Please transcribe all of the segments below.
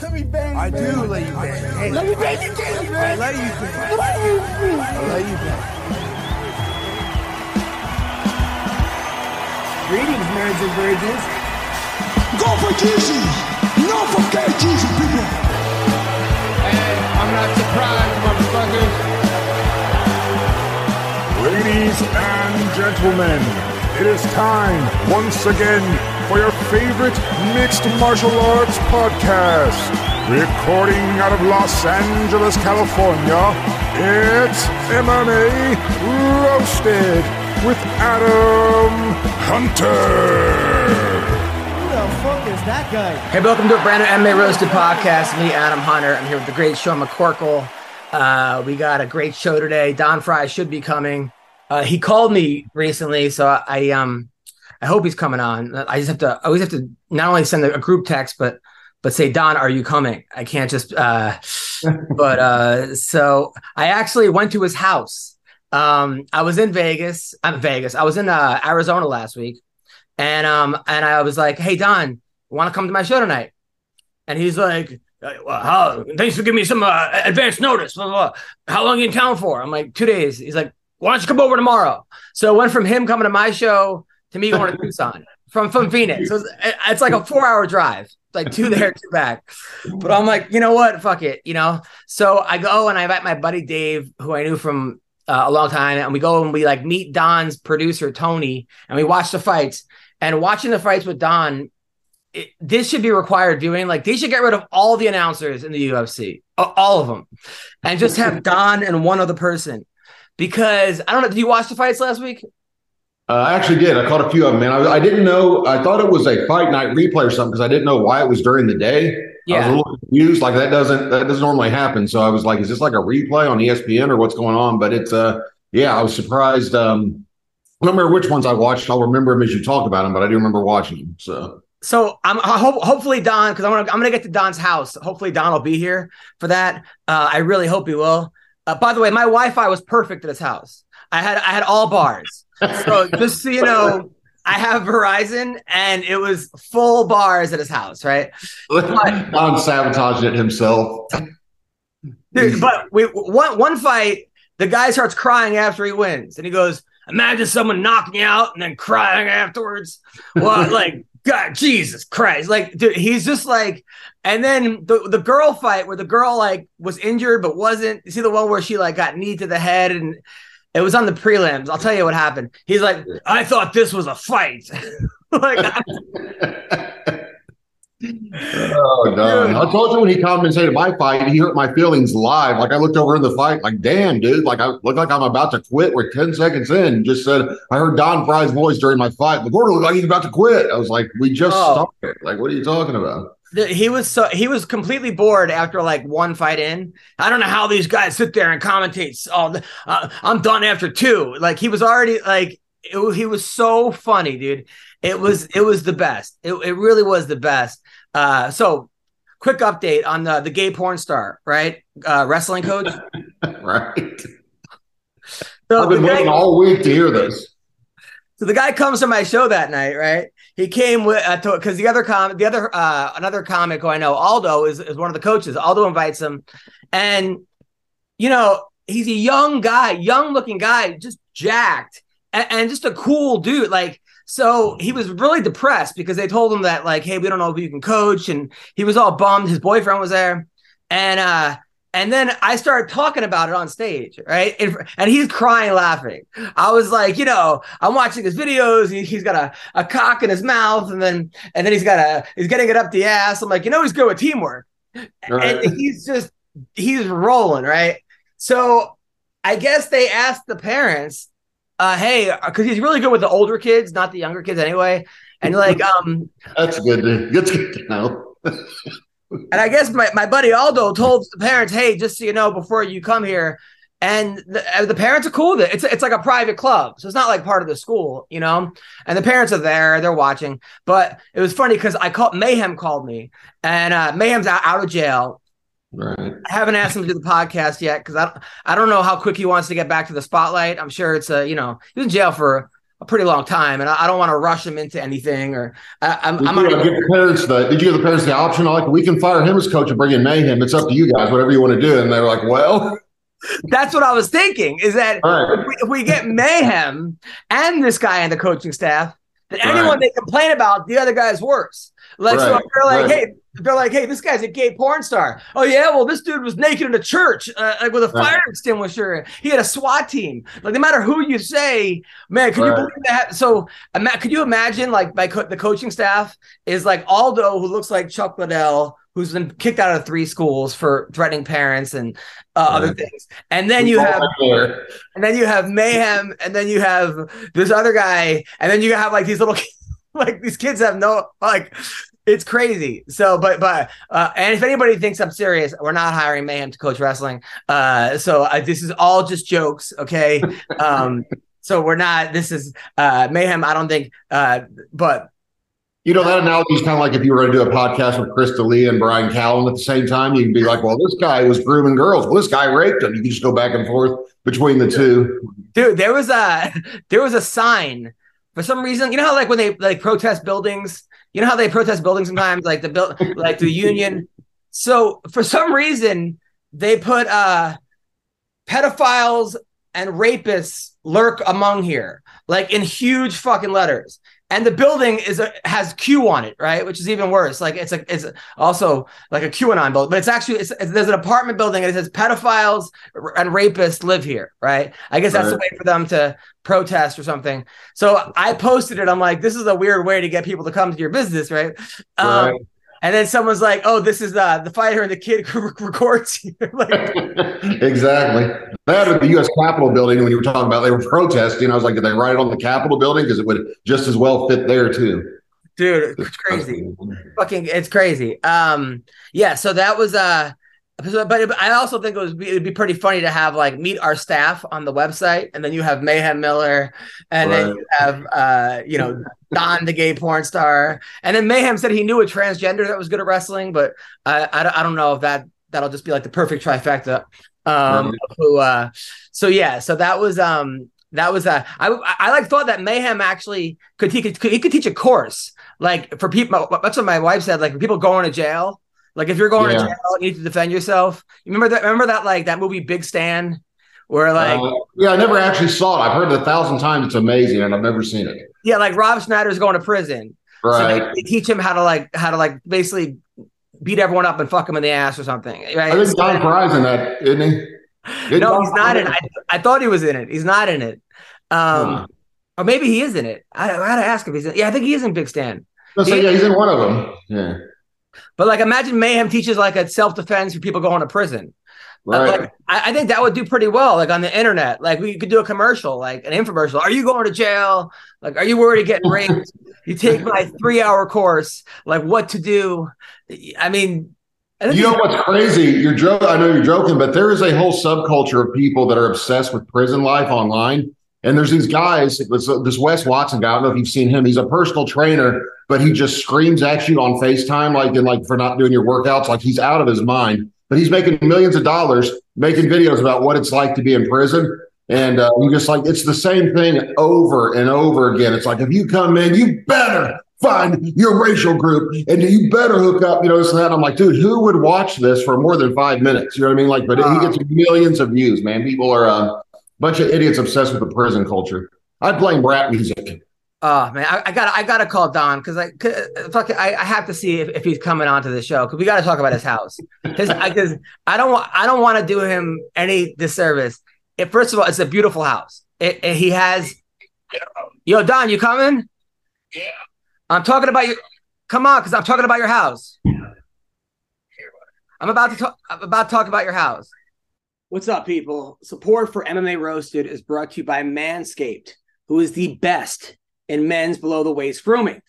Let me bang I do let you bang. Hey, let me bang you, Katie, man. I let you bang. I let you bang. Greetings, marrieds and virgins. Go for Jesus. No for KGs, people. Hey, I'm not surprised, motherfuckers. Ladies and gentlemen, it is time once again for your favorite mixed martial arts podcast. Recording out of Los Angeles, California, it's MMA Roasted with Adam Hunter. Who the fuck is that guy? Hey, welcome to a brand new MMA Roasted podcast. Me, Adam Hunter. I'm here with the great Sean McCorkle. Uh, we got a great show today. Don Frye should be coming. Uh, he called me recently, so I um I hope he's coming on. I just have to I always have to not only send a group text, but but say, Don, are you coming? I can't just uh but uh so I actually went to his house. Um I was in Vegas. I'm Vegas. I was in uh Arizona last week. And um and I was like, hey Don, want to come to my show tonight? And he's like, uh, well, how, thanks for giving me some uh, advance notice. Blah, blah, blah. How long you in town for? I'm like, two days. He's like, why don't you come over tomorrow? So it went from him coming to my show to me going to Tucson from from Phoenix. It's, it's like a four hour drive, like two there, two back. But I'm like, you know what? Fuck it, you know. So I go and I invite my buddy Dave, who I knew from uh, a long time, and we go and we like meet Don's producer Tony, and we watch the fights. And watching the fights with Don, it, this should be required viewing. Like they should get rid of all the announcers in the UFC, all of them, and just have Don and one other person. Because I don't know. Did you watch the fights last week? Uh, I actually did. I caught a few of them, man. I, I, didn't know. I thought it was a fight night replay or something because I didn't know why it was during the day. Yeah. I was a little confused. Like that doesn't that doesn't normally happen. So I was like, is this like a replay on ESPN or what's going on? But it's uh yeah, I was surprised. Um, I don't remember which ones I watched. I'll remember them as you talk about them, but I do remember watching them. So so I'm I hope hopefully Don because I'm gonna I'm gonna get to Don's house. Hopefully Don will be here for that. Uh, I really hope he will. Uh, by the way, my Wi-Fi was perfect at his house. I had I had all bars. So just so you know, I have Verizon and it was full bars at his house, right? But, Don sabotaged it himself. Dude, but we one one fight, the guy starts crying after he wins, and he goes, "Imagine someone knocking out and then crying afterwards." Well, like God, Jesus Christ! Like, dude, he's just like, and then the the girl fight where the girl like was injured but wasn't. You see the one where she like got knee to the head and it was on the prelims. I'll tell you what happened. He's like, I thought this was a fight. like, oh no! I told you when he commentated my fight, he hurt my feelings live. Like I looked over in the fight, like, damn, dude, like I look like I'm about to quit. We're 10 seconds in. Just said I heard Don Frye's voice during my fight. The looked like he's about to quit. I was like, we just Oh. started. Like, what are you talking about? He was so he was completely bored after like one fight in. I don't know how these guys sit there and commentate. Oh, uh, I'm done after two. Like he was already like it, he was so funny, dude. It was it was the best. It, it really was the best. Uh, so quick update on the the gay porn star, right? Uh, wrestling coach. right. So I've been the waiting all week to hear this. So the guy comes to my show that night, right? He came with uh, because the other com, the other uh, another comic who I know, Aldo is is one of the coaches. Aldo invites him, and you know he's a young guy, young looking guy, just jacked and, and just a cool dude. Like so, he was really depressed because they told him that like, hey, we don't know if you can coach, and he was all bummed. His boyfriend was there, and uh, and then I started talking about it on stage, right? And, and he's crying, laughing. I was like, you know, I'm watching his videos. He, he's got a, a cock in his mouth, and then and then he's got a he's getting it up the ass. I'm like, you know, he's good with teamwork, Right. and he's just he's rolling, right? So I guess they asked the parents, uh, hey, because he's really good with the older kids, not the younger kids anyway. And like, um, That's good. To, that's good to know. And I guess my, my buddy Aldo told the parents, hey, just so you know, before you come here, and the, the parents are cool with it. It's it's like a private club, so it's not like part of the school, you know. And the parents are there, they're watching. But it was funny because I called Mayhem called me, and uh, Mayhem's out, out of jail. Right. I haven't asked him to do the podcast yet because I don't, I don't know how quick he wants to get back to the spotlight. I'm sure it's a you know he was in jail for a pretty long time, and I, I don't want to rush him into anything. Or I, I'm, Did I'm you, not uh, give the parents the? Did you give the parents the option? Like, we can fire him as coach and bring in Mayhem. It's up to you guys, whatever you want to do. And they're like, "Well, That's what I was thinking. Is that Right. if, we, if we get mayhem and this guy and the coaching staff, Right. anyone they complain about, the other guy's worse. Like Right, if they're like, right. hey, they're like, hey, this guy's a gay porn star. Oh yeah, well, this dude was naked in a church, uh, like with a Right. fire extinguisher. He had a SWAT team. Like no matter who you say, man, can you believe that? So, ima- could you imagine like my co- the coaching staff is like Aldo, who looks like Chuck Liddell. Who's been kicked out of three schools for threatening parents and uh, other things, and then you have and then you have mayhem, and then you have this other guy, and then you have like these little like these kids have no like it's crazy. So, but but uh, and if anybody thinks I'm serious, we're not hiring mayhem to coach wrestling. Uh, so uh, this is all just jokes, okay? Um, so we're not. This is uh mayhem. I don't think. Uh, but You know, that analogy is kind of like if you were going to do a podcast with Chris D'Elia and Brian Callen at the same time, you can be like, well, this guy was grooming girls. Well, this guy raped them. You can just go back and forth between the two. dude, there was a there was a sign for some reason. You know how like when they like protest buildings, you know how they protest buildings sometimes, like the build like the union. So for some reason, they put uh pedophiles and rapists lurk among here, like in huge fucking letters. And the building is a, has Q on it, right? Which is even worse. Like it's a it's also like a QAnon building, but it's actually it's, it's- there's an apartment building and it says pedophiles and rapists live here, right? I guess that's the way for them to protest or something. So I posted it. I'm like, this is a weird way to get people to come to your business, right? Um, Right. And then someone's like, oh, this is uh, the fighter and the kid who records here. like, exactly. That at the U.S. Capitol building, when you were talking about they were protesting, I was like, did they write it on the Capitol building? Because it would just as well fit there, too. dude, it's crazy. fucking it's crazy um yeah so that was uh so- but i also think it was it'd be pretty funny to have like meet our staff on the website and then you have mayhem miller and then you have uh you know don the gay porn star. And then mayhem said he knew a transgender that was good at wrestling but i i, don't- I don't know if that that'll just be like the perfect trifecta. Um Right. who uh so yeah so that was um that was uh, I I like thought that mayhem actually could he could, could he could teach a course. Like for people that's what my wife said like for people going to jail like if you're going Yeah. to jail you need to defend yourself you remember that remember that like that movie Big Stan where like Uh, yeah, I never actually saw it. I've heard it a thousand times. It's amazing, and I've never seen it. yeah like rob schneider's going to prison so Right. they, they teach him how to like how to like basically beat everyone up and fuck him in the ass or something right I think Don Frye's in that, isn't he? Didn't no Don he's not in it I, I thought he was in it he's not in it um Huh. or maybe he is in it i, I gotta ask if he's in yeah i think he is in Big Stan say, yeah, he's in one of them. Yeah. But like, imagine Mayhem teaches like a self defense for people going to prison. Uh, Right. Like, I, I think that would do pretty well, like on the internet. Like, we could do a commercial, like an infomercial. Are you going to jail? Like, are you worried of getting raped? you take my three hour course, like what to do. I mean, I You know what's crazy? You're joking. I know you're joking, but there is a whole subculture of people that are obsessed with prison life online. And there's these guys, this, this Wes Watson guy. I don't know if you've seen him. He's a personal trainer, but he just screams at you on FaceTime, like and like for not doing your workouts, like he's out of his mind. But he's making millions of dollars making videos about what it's like to be in prison. And uh, you just like it's the same thing over and over again. It's like if you come in, you better find your racial group and you better hook up, you know, this and that. I'm like, dude, who would watch this for more than five minutes? You know what I mean? Like, but he gets millions of views, man. People are uh, bunch of idiots obsessed with the prison culture. I blame rap music. Oh man, I, I gotta I gotta call Don because I c- uh, fuck I, I have to see if, if he's coming onto the show because we got to talk about his house. His because I don't want I don't want to do him any disservice. It, first of all, it's a beautiful house. It, it- he has. Yo, Don, you coming? Yeah. I'm talking about your. Come on, because I'm talking about your house. I'm about to talk. I'm about to talk about your house. What's up, people? Support for MMA Roasted is brought to you by Manscaped, who is the best in men's below the waist grooming.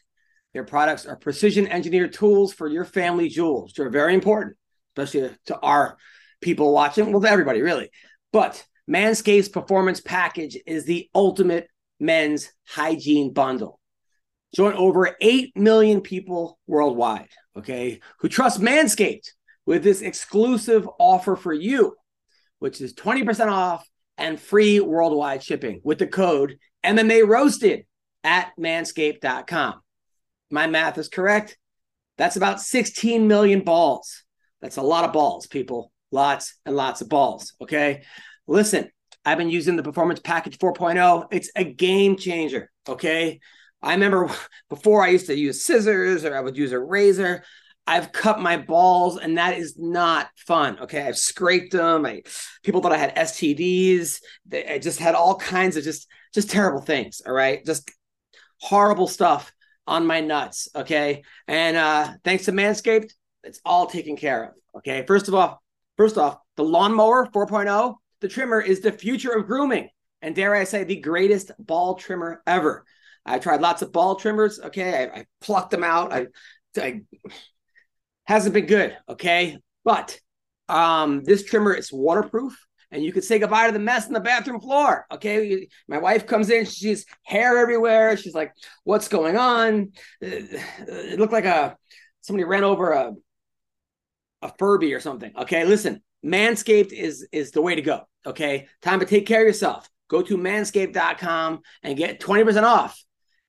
Their products are precision engineered tools for your family jewels, which are very important, especially to our people watching. Well, to everybody, really. But Manscaped's performance package is the ultimate men's hygiene bundle. Join over 8 million people worldwide, okay, who trust Manscaped with this exclusive offer for you, which is 20% off and free worldwide shipping with the code MMA Roasted. at manscaped.com. My math is correct. That's about 16 million balls. That's a lot of balls, people. Lots and lots of balls. Okay. Listen, I've been using the Performance Package 4.0. It's a game changer. Okay. I remember before I used to use scissors or I would use a razor. I've cut my balls and that is not fun. Okay. I've scraped them. I people thought I had STDs. I just had all kinds of just just terrible things. All right. Just horrible stuff on my nuts. Okay. And uh thanks to Manscaped, it's all taken care of. Okay. First of all, first off, the lawnmower 4.0, the trimmer is the future of grooming. And dare I say, the greatest ball trimmer ever. I tried lots of ball trimmers. Okay. I, I plucked them out. I, I hasn't been good. Okay. But um, this trimmer is waterproof and you can say goodbye to the mess in the bathroom floor. Okay. My wife comes in, she's hair everywhere. She's like, what's going on? It looked like a somebody ran over a a Furby or something. Okay. Listen, Manscaped is is the way to go. Okay. Time to take care of yourself. Go to manscaped.com and get 20% off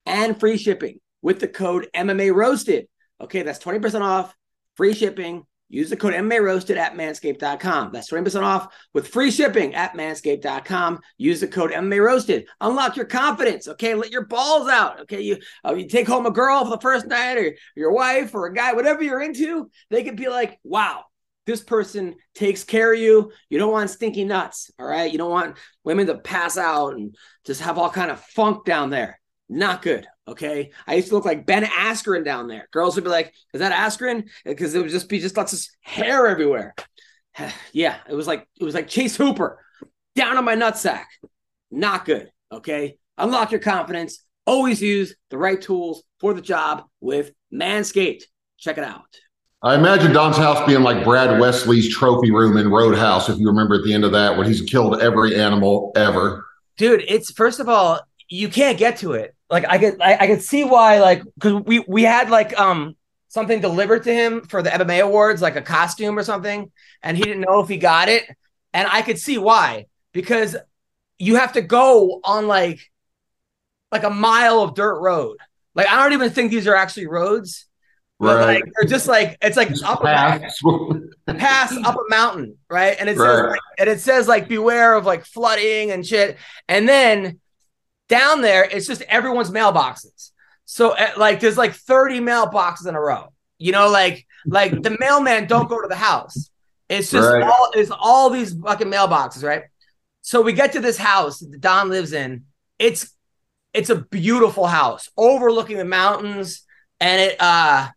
and free shipping with the code MMA Roasted. Okay, that's 20% off, free shipping. Use the code MMA Roasted at manscaped.com. That's 20% off with free shipping at manscaped.com. Use the code MMA Roasted. Unlock your confidence. Okay, let your balls out. Okay, you uh, you take home a girl for the first night, or your wife, or a guy, whatever you're into. They could be like, "Wow, this person takes care of you. You don't want stinky nuts. All right, you don't want women to pass out and just have all kind of funk down there. Not good. Okay. I used to look like Ben Askren down there. Girls would be like, is that Askren? Because it would just be just lots of hair everywhere. yeah, it was like it was like Chase Hooper down on my nutsack. Not good. Okay. Unlock your confidence. Always use the right tools for the job with Manscaped. Check it out. I imagine Don's house being like Brad Wesley's trophy room in Roadhouse, if you remember at the end of that, when he's killed every animal ever. Dude, it's first of all, you can't get to it like I could I, I could see why like because we we had like um something delivered to him for the MMA awards like a costume or something and he didn't know if he got it and I could see why because you have to go on like like a mile of dirt road like I don't even think these are actually roads but right. like they're just like it's like just up pass. a pass up a mountain right and it right. says like, and it says like beware of like flooding and shit and then down there, it's just everyone's mailboxes. So eh, like there's like 30 mailboxes in a row. You know, like like the mailman don't go to the house. It's just right. all it's all these fucking mailboxes, right? So we get to this house that Don lives in. It's it's a beautiful house overlooking the mountains, and it uh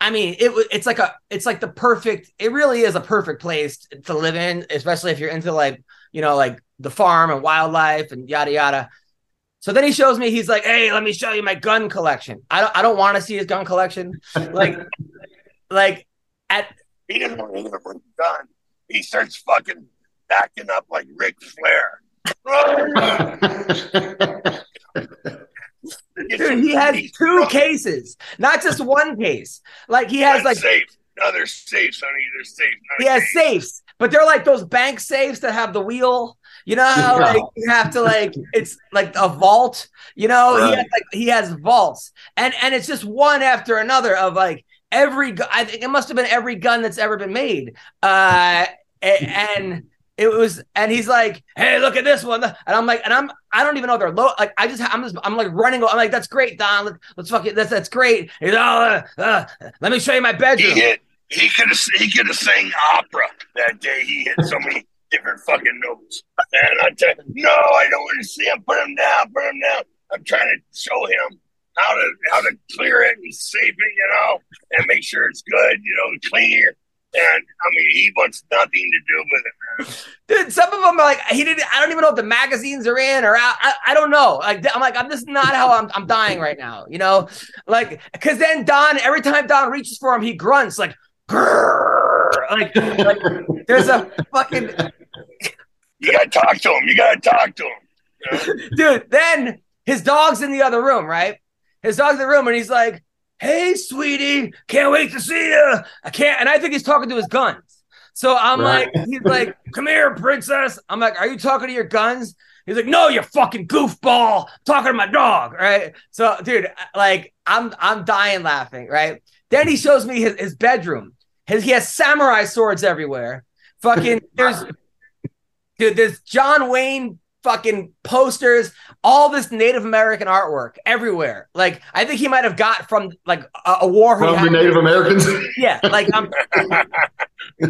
I mean it it's like a it's like the perfect it really is a perfect place to live in, especially if you're into like you know like the farm and wildlife and yada yada. So then he shows me, he's like, hey, let me show you my gun collection. I don't I don't want to see his gun collection. Like, like at he doesn't want to bring a gun. He starts fucking backing up like Ric Flair. Dude, he has two cases, not just one case. Like he has like safe. No, they're safes, honey. They're safe. He has safes, but they're like those bank safes that have the wheel you know like you have to like it's like a vault. You know right. he has like he has vaults, and and it's just one after another of like every. I think it must have been every gun that's ever been made. Uh, and it was and he's like hey look at this one and i'm like and i'm i don't even know they're low like i just i'm just i'm like running i'm like that's great don Let, us fuck it that's that's great he's, oh, uh, uh, let me show you my bedroom he hit he could have he could have sang opera that day he hit so many different fucking notes. And I tell no, I don't want to see him. Put him down. Put him down. I'm trying to show him how to how to clear it and save it, you know, and make sure it's good, you know, clean. And I mean, he wants nothing to do with it, man. Dude, some of them are like he didn't. I don't even know if the magazines are in or out. I, I don't know. Like I'm like I'm just not how I'm. I'm dying right now. You know, like because then Don every time Don reaches for him, he grunts like. Like, like there's a fucking you gotta talk to him. You gotta talk to him. Dude, then his dog's in the other room, right? His dog's in the room, and he's like, "Hey, sweetie, can't wait to see you." I can't, and I think he's talking to his guns. So I'm right. like, he's like, "Come here, princess." I'm like, "Are you talking to your guns?" He's like, no, you fucking goofball, talking to my dog, right? So, dude, like, I'm I'm dying laughing, right? Then he shows me his, his bedroom. His, he has samurai swords everywhere. Fucking, there's, dude, there's John Wayne fucking posters, all this Native American artwork everywhere. Like, I think he might have got from like a, a war. he From the had- Native Americans. Yeah, like I'm. Yeah.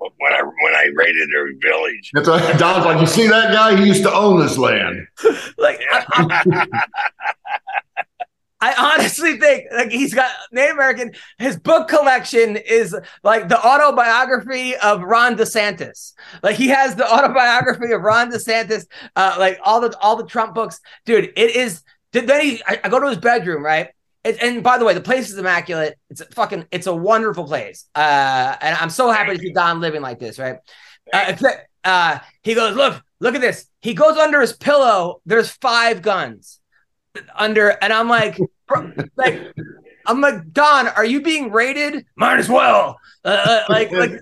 When I when I raided their village. That's why Don's like, you see that guy? He used to own this land. like I, I honestly think like he's got Native American. His book collection is like the autobiography of Ron DeSantis. Like he has the autobiography of Ron DeSantis. Uh, like all the all the Trump books, dude. It is. Then he, I, I go to his bedroom, right? It, and by the way, the place is immaculate. It's a fucking, it's a wonderful place. Uh, and I'm so happy to see Don living like this, right? Uh, uh, he goes, look, look at this. He goes under his pillow. There's five guns under, and I'm like, bro, like, I'm like, Don, are you being raided? Might as well. Uh, like, like,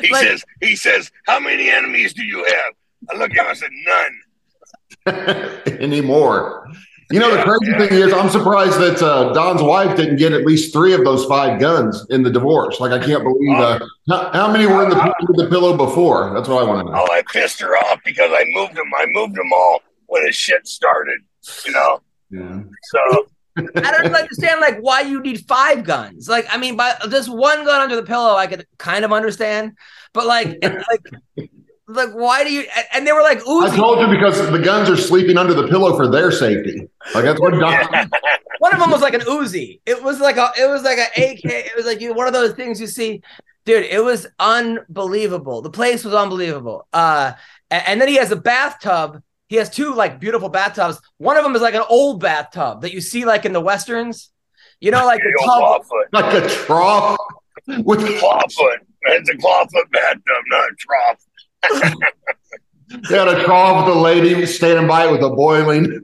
He Like- says, he says, how many enemies do you have? I look at him, I said, none. anymore. You know, the crazy thing is, I'm surprised that uh, Don's wife didn't get at least three of those five guns in the divorce. Like, I can't believe uh, how, how many were in the, under the pillow before. That's what I want to know. Oh, I pissed her off because I moved them. I moved them all when the shit started, you know? Yeah. So, I don't understand like why you need five guns. Like, I mean, by just one gun under the pillow, I could kind of understand, but like, it's like, like why do you? and- And they were like, Uzi. I told you because the guns are sleeping under the pillow for their safety. Like that's what Don. One of them was like an Uzi. It was like a, it was like an AK. It was like you one of those things you see, dude. It was unbelievable. The place was unbelievable. Uh, a- and, then he has a bathtub. He has two like beautiful bathtubs. One of them is like an old bathtub that you see like in the westerns. You know, like the the tub. old clawfoot. like a trough with Clawfoot. It's a clawfoot bathtub, not a trough. they had a trough with a lady standing by it with a boiling,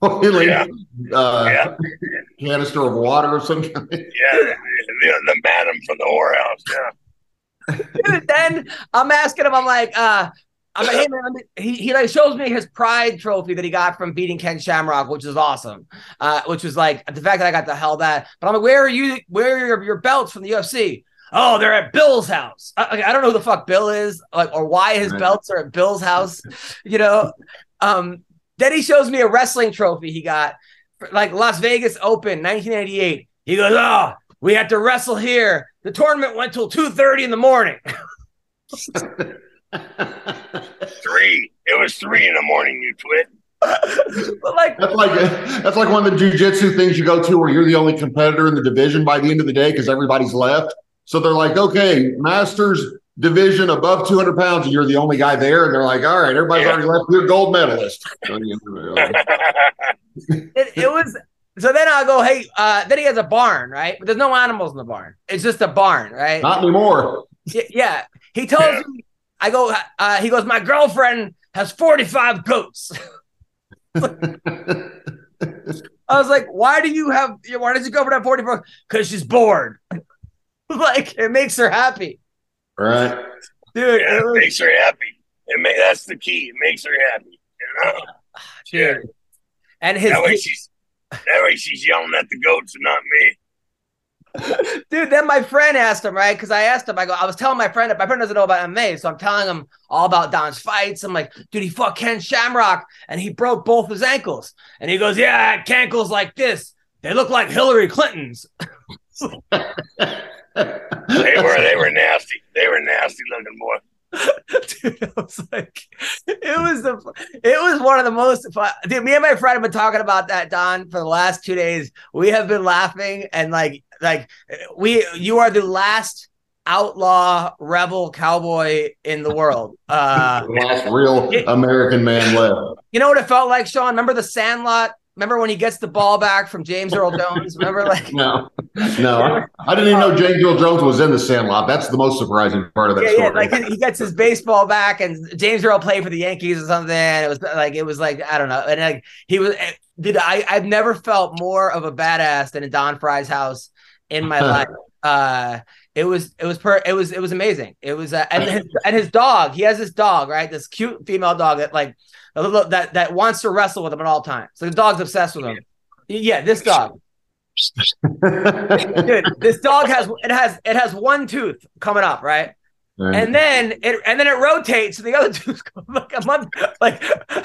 boiling Yeah. Uh, Yeah. canister of water or something. Yeah, the, the, the madam from the whorehouse. Yeah. Dude, then I'm asking him, I'm like, uh, I'm like, hey man, he, he like shows me his pride trophy that he got from beating Ken Shamrock, which is awesome. Uh, which was like the fact that I got to held that. But I'm like, where are you? Where are your, your belts from the UFC? Oh, they're at Bill's house. I, I don't know who the fuck Bill is, like, or why his belts are at Bill's house. You know. Um, then he shows me a wrestling trophy he got, for, like Las Vegas Open, 1988. He goes, oh, we had to wrestle here. The tournament went till 2:30 in the morning. Three. It was three in the morning, you twit. but like, That's like that's like one of the jujitsu things you go to where you're the only competitor in the division by the end of the day because everybody's left. So they're like, okay, masters division above 200 pounds, and you're the only guy there. And they're like, all right, everybody's Yeah. already left. You're a gold medalist. So, you know, it, it was. So then I'll go, hey. Uh, then he has a barn, right? But there's no animals in the barn. It's just a barn, right? Not anymore. Yeah. He tells Yeah. me, I go. Uh, he goes, my girlfriend has 45 goats. I was like, why do you have? Why does your girlfriend have 45? Because she's bored. like it makes her happy, right. dude. Yeah, it it makes her happy. It may, that's the key. It makes her happy. You know? Yeah. And his, That way she's that way she's yelling at the goats and not me. Dude, then my friend asked him, right? Because I asked him, I go, I was telling my friend, my friend doesn't know about MMA, so I'm telling him all about Don's fights. I'm like, dude, he fought Ken Shamrock and he broke both his ankles. And he goes, Yeah, ankles like this. They look like Hillary Clinton's. They were they were nasty. They were nasty looking boy. dude, I was like, it was the, it was one of the most fun. Dude, me and my friend have been talking about that, Don, for the last two days. We have been laughing and like, like we, you are the last outlaw rebel cowboy in the world. Uh, last real American man left. you know what it felt like, Sean? Remember the Sandlot? Remember when he gets the ball back from James Earl Jones? Remember, like, No, no. I didn't even know James Earl Jones was in the Sandlot. That's the most surprising part of that yeah, yeah, like he gets his baseball back, and James Earl played for the Yankees or something. It was like it was like I don't know, and like he was. did I I've never felt more of a badass than in Don Frye's house in my life. Uh, it was it was per it was it was amazing. It was uh, and his, and his dog. He has this dog, right? This cute female dog that like a little, that that wants to wrestle with him at all times. So the dog's obsessed with him. Yeah, this dog. Dude, this dog has it has it has one tooth coming up, right? And then it and then it rotates, and the other tooth like a month, like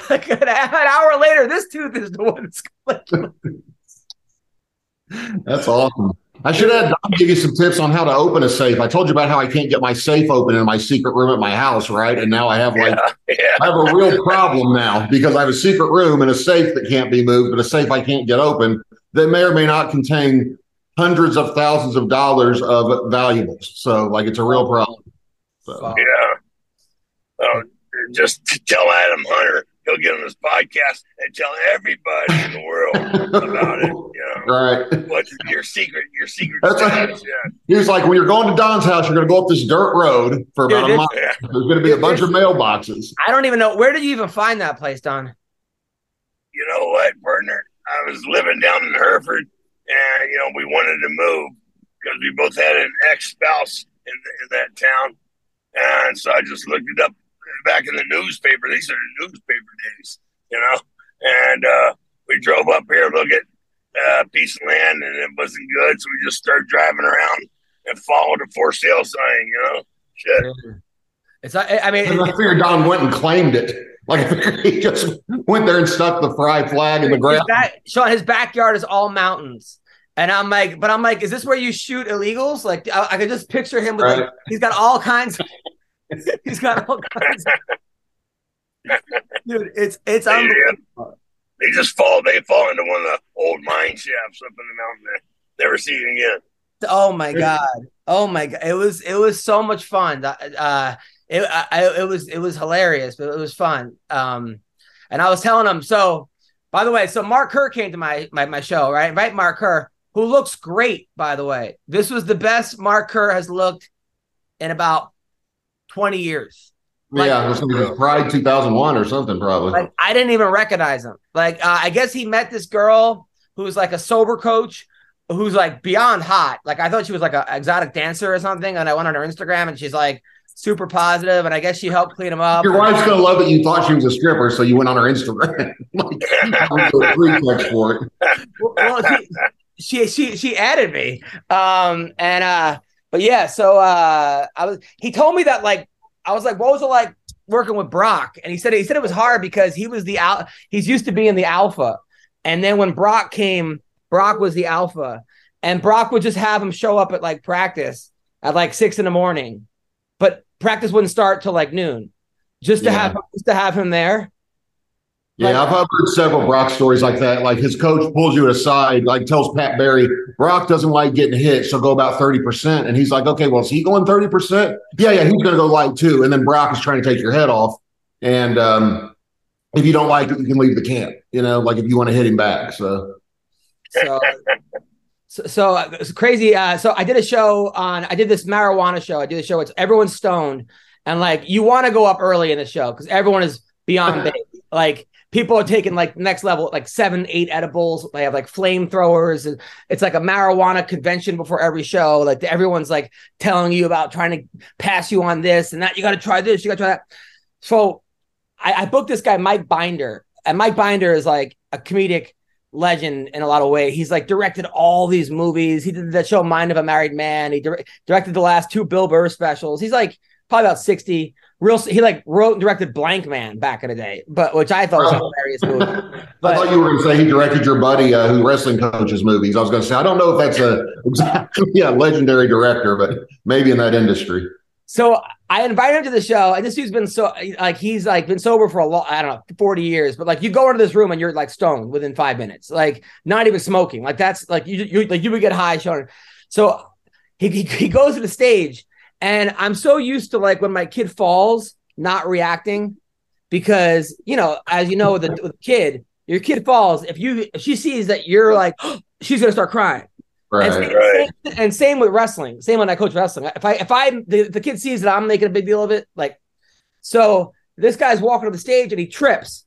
like an, hour later, this tooth is the one that's. That's awesome. I should have Don give you some tips on how to open a safe. I told you about how I can't get my safe open in my secret room at my house, right? And now I have like Yeah, yeah. I have a real problem now because I have a secret room and a safe that can't be moved, but a safe I can't get open that may or may not contain hundreds of thousands of dollars of valuables. So like it's a real problem. So, Yeah. Oh, just to tell Adam Hunter he'll get on this podcast and tell everybody in the world about it. You know, right. what's your secret? Your secret. That's status, yeah. He was like, when you're going to Don's house, you're going to go up this dirt road for about Dude, a mile. Yeah. There's going to be a bunch of mailboxes. I don't even know where did you even find that place, Don? You know what, partner? I was living down in Hereford, and you know we wanted to move because we both had an ex-spouse in, in that town, and so I just looked it up back in the newspaper. These are the newspaper days, you know. And uh, we drove up here, look at uh, piece of land, and it wasn't good, so we just started driving around and followed a for sale sign, you know. Shit. It's I, I mean And I it's, figured Don went and claimed it. Like he just went there and stuck the fry flag in the ground. back, Sean, his backyard is all mountains. And I'm like, but I'm like, is this where you shoot illegals? Like, I, I could just picture him with like, he's got all kinds. he's got all kinds. Dude, it's it's They, unbelievable. They just fall. They fall into one of the old mine shafts up in the mountain. There. Never see it again. Oh my god! Oh my god! It was it was so much fun. Uh, it I, it was it was hilarious, but it was fun. Um, and I was telling him. So, by the way, so Mark Kerr came to my my my show, right? Right, Mark Kerr, who looks great. By the way, this was the best Mark Kerr has looked in about twenty years. Yeah, it was gonna be Pride 2001 or something, probably. Like I didn't even recognize him. Like uh, I guess he met this girl who's like a sober coach who's like beyond hot. Like I thought she was like an exotic dancer or something, and I went on her Instagram and she's like super positive, and I guess she helped clean him up. Your wife's gonna love that you thought she was a stripper, so you went on her Instagram. like, for it. well, she, she she she added me. Um and uh but yeah, so uh I was he told me that like I was like, what was it like working with Brock? And he said he said it was hard because he was the al he's used to being the alpha. And then when Brock came, Brock was the alpha. And Brock would just have him show up at like practice at like six in the morning. But practice wouldn't start till like noon. Just to Yeah. have just to have him there. Yeah, I've heard several Brock stories like that. Like his coach pulls you aside, like tells Pat Barry, Brock doesn't like getting hit, so go about 30%. And he's like, okay, well, is he going 30%? Yeah, yeah, he's going to go light too. And then Brock is trying to take your head off. And um, if you don't like it, you can leave the camp, you know, like if you want to hit him back. So, So, so, so uh, it's crazy. Uh, so I did a show on. I did this marijuana show. I did a show. It's everyone's stoned, and like you want to go up early in the show because everyone is beyond big. Like people are taking like next level, like seven, eight edibles. They have like flamethrowers. and It's like a marijuana convention before every show. Like everyone's like telling you about trying to pass you on this and that. You got to try this. You got to try that. So I, I booked this guy, Mike Binder, and Mike Binder is like a comedic legend in a lot of ways. He's like directed all these movies. He did the show Mind of a Married Man. He dir- directed the last two Bill Burr specials. He's like probably about 60. Real he like wrote and directed Blankman back in the day, but which I thought was a hilarious movie. I thought you were going to say he directed your buddy uh, who wrestling coaches movies. I was going to say, I don't know if that's a exactly, yeah, legendary director, but maybe in that industry. so I invited him to the show, and this dude's been so like he's like been sober for a long, I don't know, 40 years, but like you go into this room and you're like stoned within five minutes, like not even smoking. Like that's like you you like you would get high, Sean. So he, he he goes to the stage, and I'm so used to like when my kid falls, not reacting, because you know, as you know, with the, kid, your kid falls. If you if she sees that you're like, she's gonna start crying. And, Right. same, Right. same- and same with wrestling. Same when I coach wrestling. If I if I the, the kid sees that I'm making a big deal of it, like so this guy's walking to the stage and he trips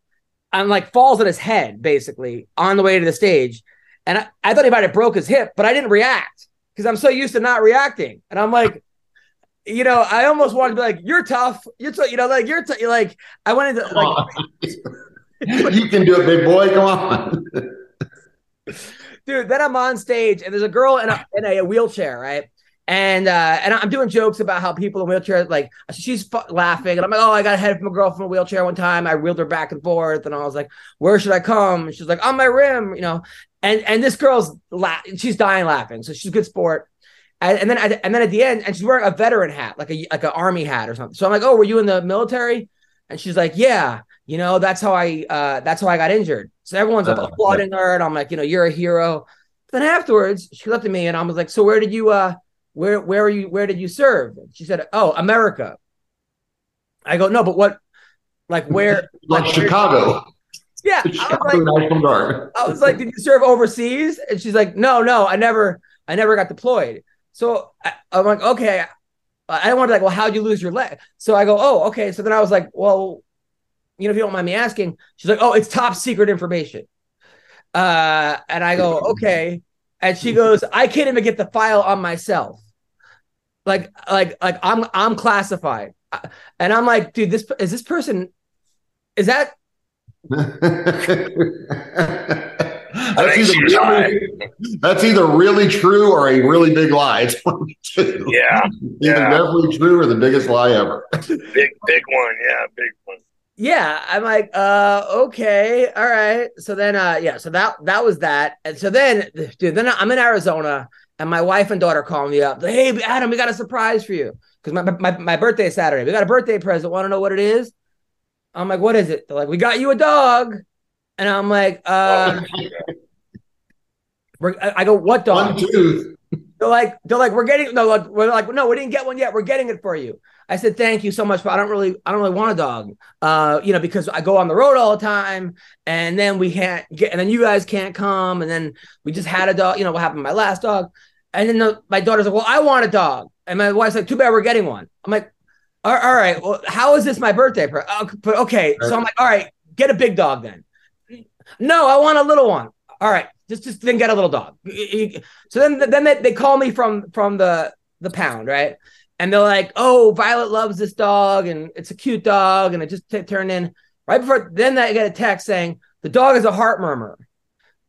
and like falls on his head basically on the way to the stage. And I, I thought he might have broke his hip, but I didn't react. because I'm so used to not reacting. And I'm like, you know, I almost wanted to be like, you're tough. You're, t-, you know, like you're, t-, like, I went into like, you can do it, big boy. Come on. dude. Then I'm on stage and there's a girl in a, in a wheelchair, right? And uh, and I'm doing jokes about how people in wheelchairs like she's fu- laughing, and I'm like, oh, I got a head from a girl from a wheelchair one time. I wheeled her back and forth, and I was like, where should I come? And she's like, on my rim, you know. And and this girl's la- she's dying laughing, so she's a good sport. And, and then and then at the end, and she's wearing a veteran hat, like a like an army hat or something. So I'm like, oh, were you in the military? And she's like, yeah, you know, that's how I uh, that's how I got injured. So everyone's like Uh, applauding her, and I'm like, you know, you're a hero. Then afterwards, she looked at me and I was like, so where did you uh where where are you where did you serve? She said, Oh, America. I go, no, but what like where like Chicago. Yeah. I was like, I was like, did you serve overseas? And she's like, no, no, I never, I never got deployed. So I, I'm like, okay. I wanted to like, well, how'd you lose your leg? So I go, oh, okay. So then I was like, well, you know, if you don't mind me asking, she's like, oh, it's top secret information. Uh, and I go, okay. And she goes, I can't even get the file on myself. Like, like, like I'm, I'm classified. And I'm like, dude, this is this person, is that that's, either really, that's either really true or a really big lie. It's one of the two. Yeah, Either yeah. definitely true or the biggest lie ever. big big one. Yeah, big one. yeah i'm like uh okay all right so then uh yeah so that that was that and so then dude then i'm in arizona and my wife and daughter call me up hey adam we got a surprise for you because my, my my birthday is saturday we got a birthday present want to know what it is i'm like what is it they're like we got you a dog and i'm like uh we're, I go what dog One tooth. they're like, they're like, we're getting no, like, we're like, no, we didn't get one yet. We're getting it for you. I said, thank you so much, but I don't really, I don't really want a dog, uh, you know, because I go on the road all the time, and then we can't get, and then you guys can't come, and then we just had a dog, you know, what happened to my last dog, and then the, my daughter's like, well, I want a dog, and my wife's like, too bad we're getting one. I'm like, all all right, well, how is this my birthday? pre- uh, But okay, so I'm like, all right, get a big dog then. No, I want a little one. All right, just just then get a little dog. So then then they, they call me from from the the pound, right? And they're like, "Oh, Violet loves this dog, and it's a cute dog, and it just t- turned in right before." Then I get a text saying the dog is a heart murmur.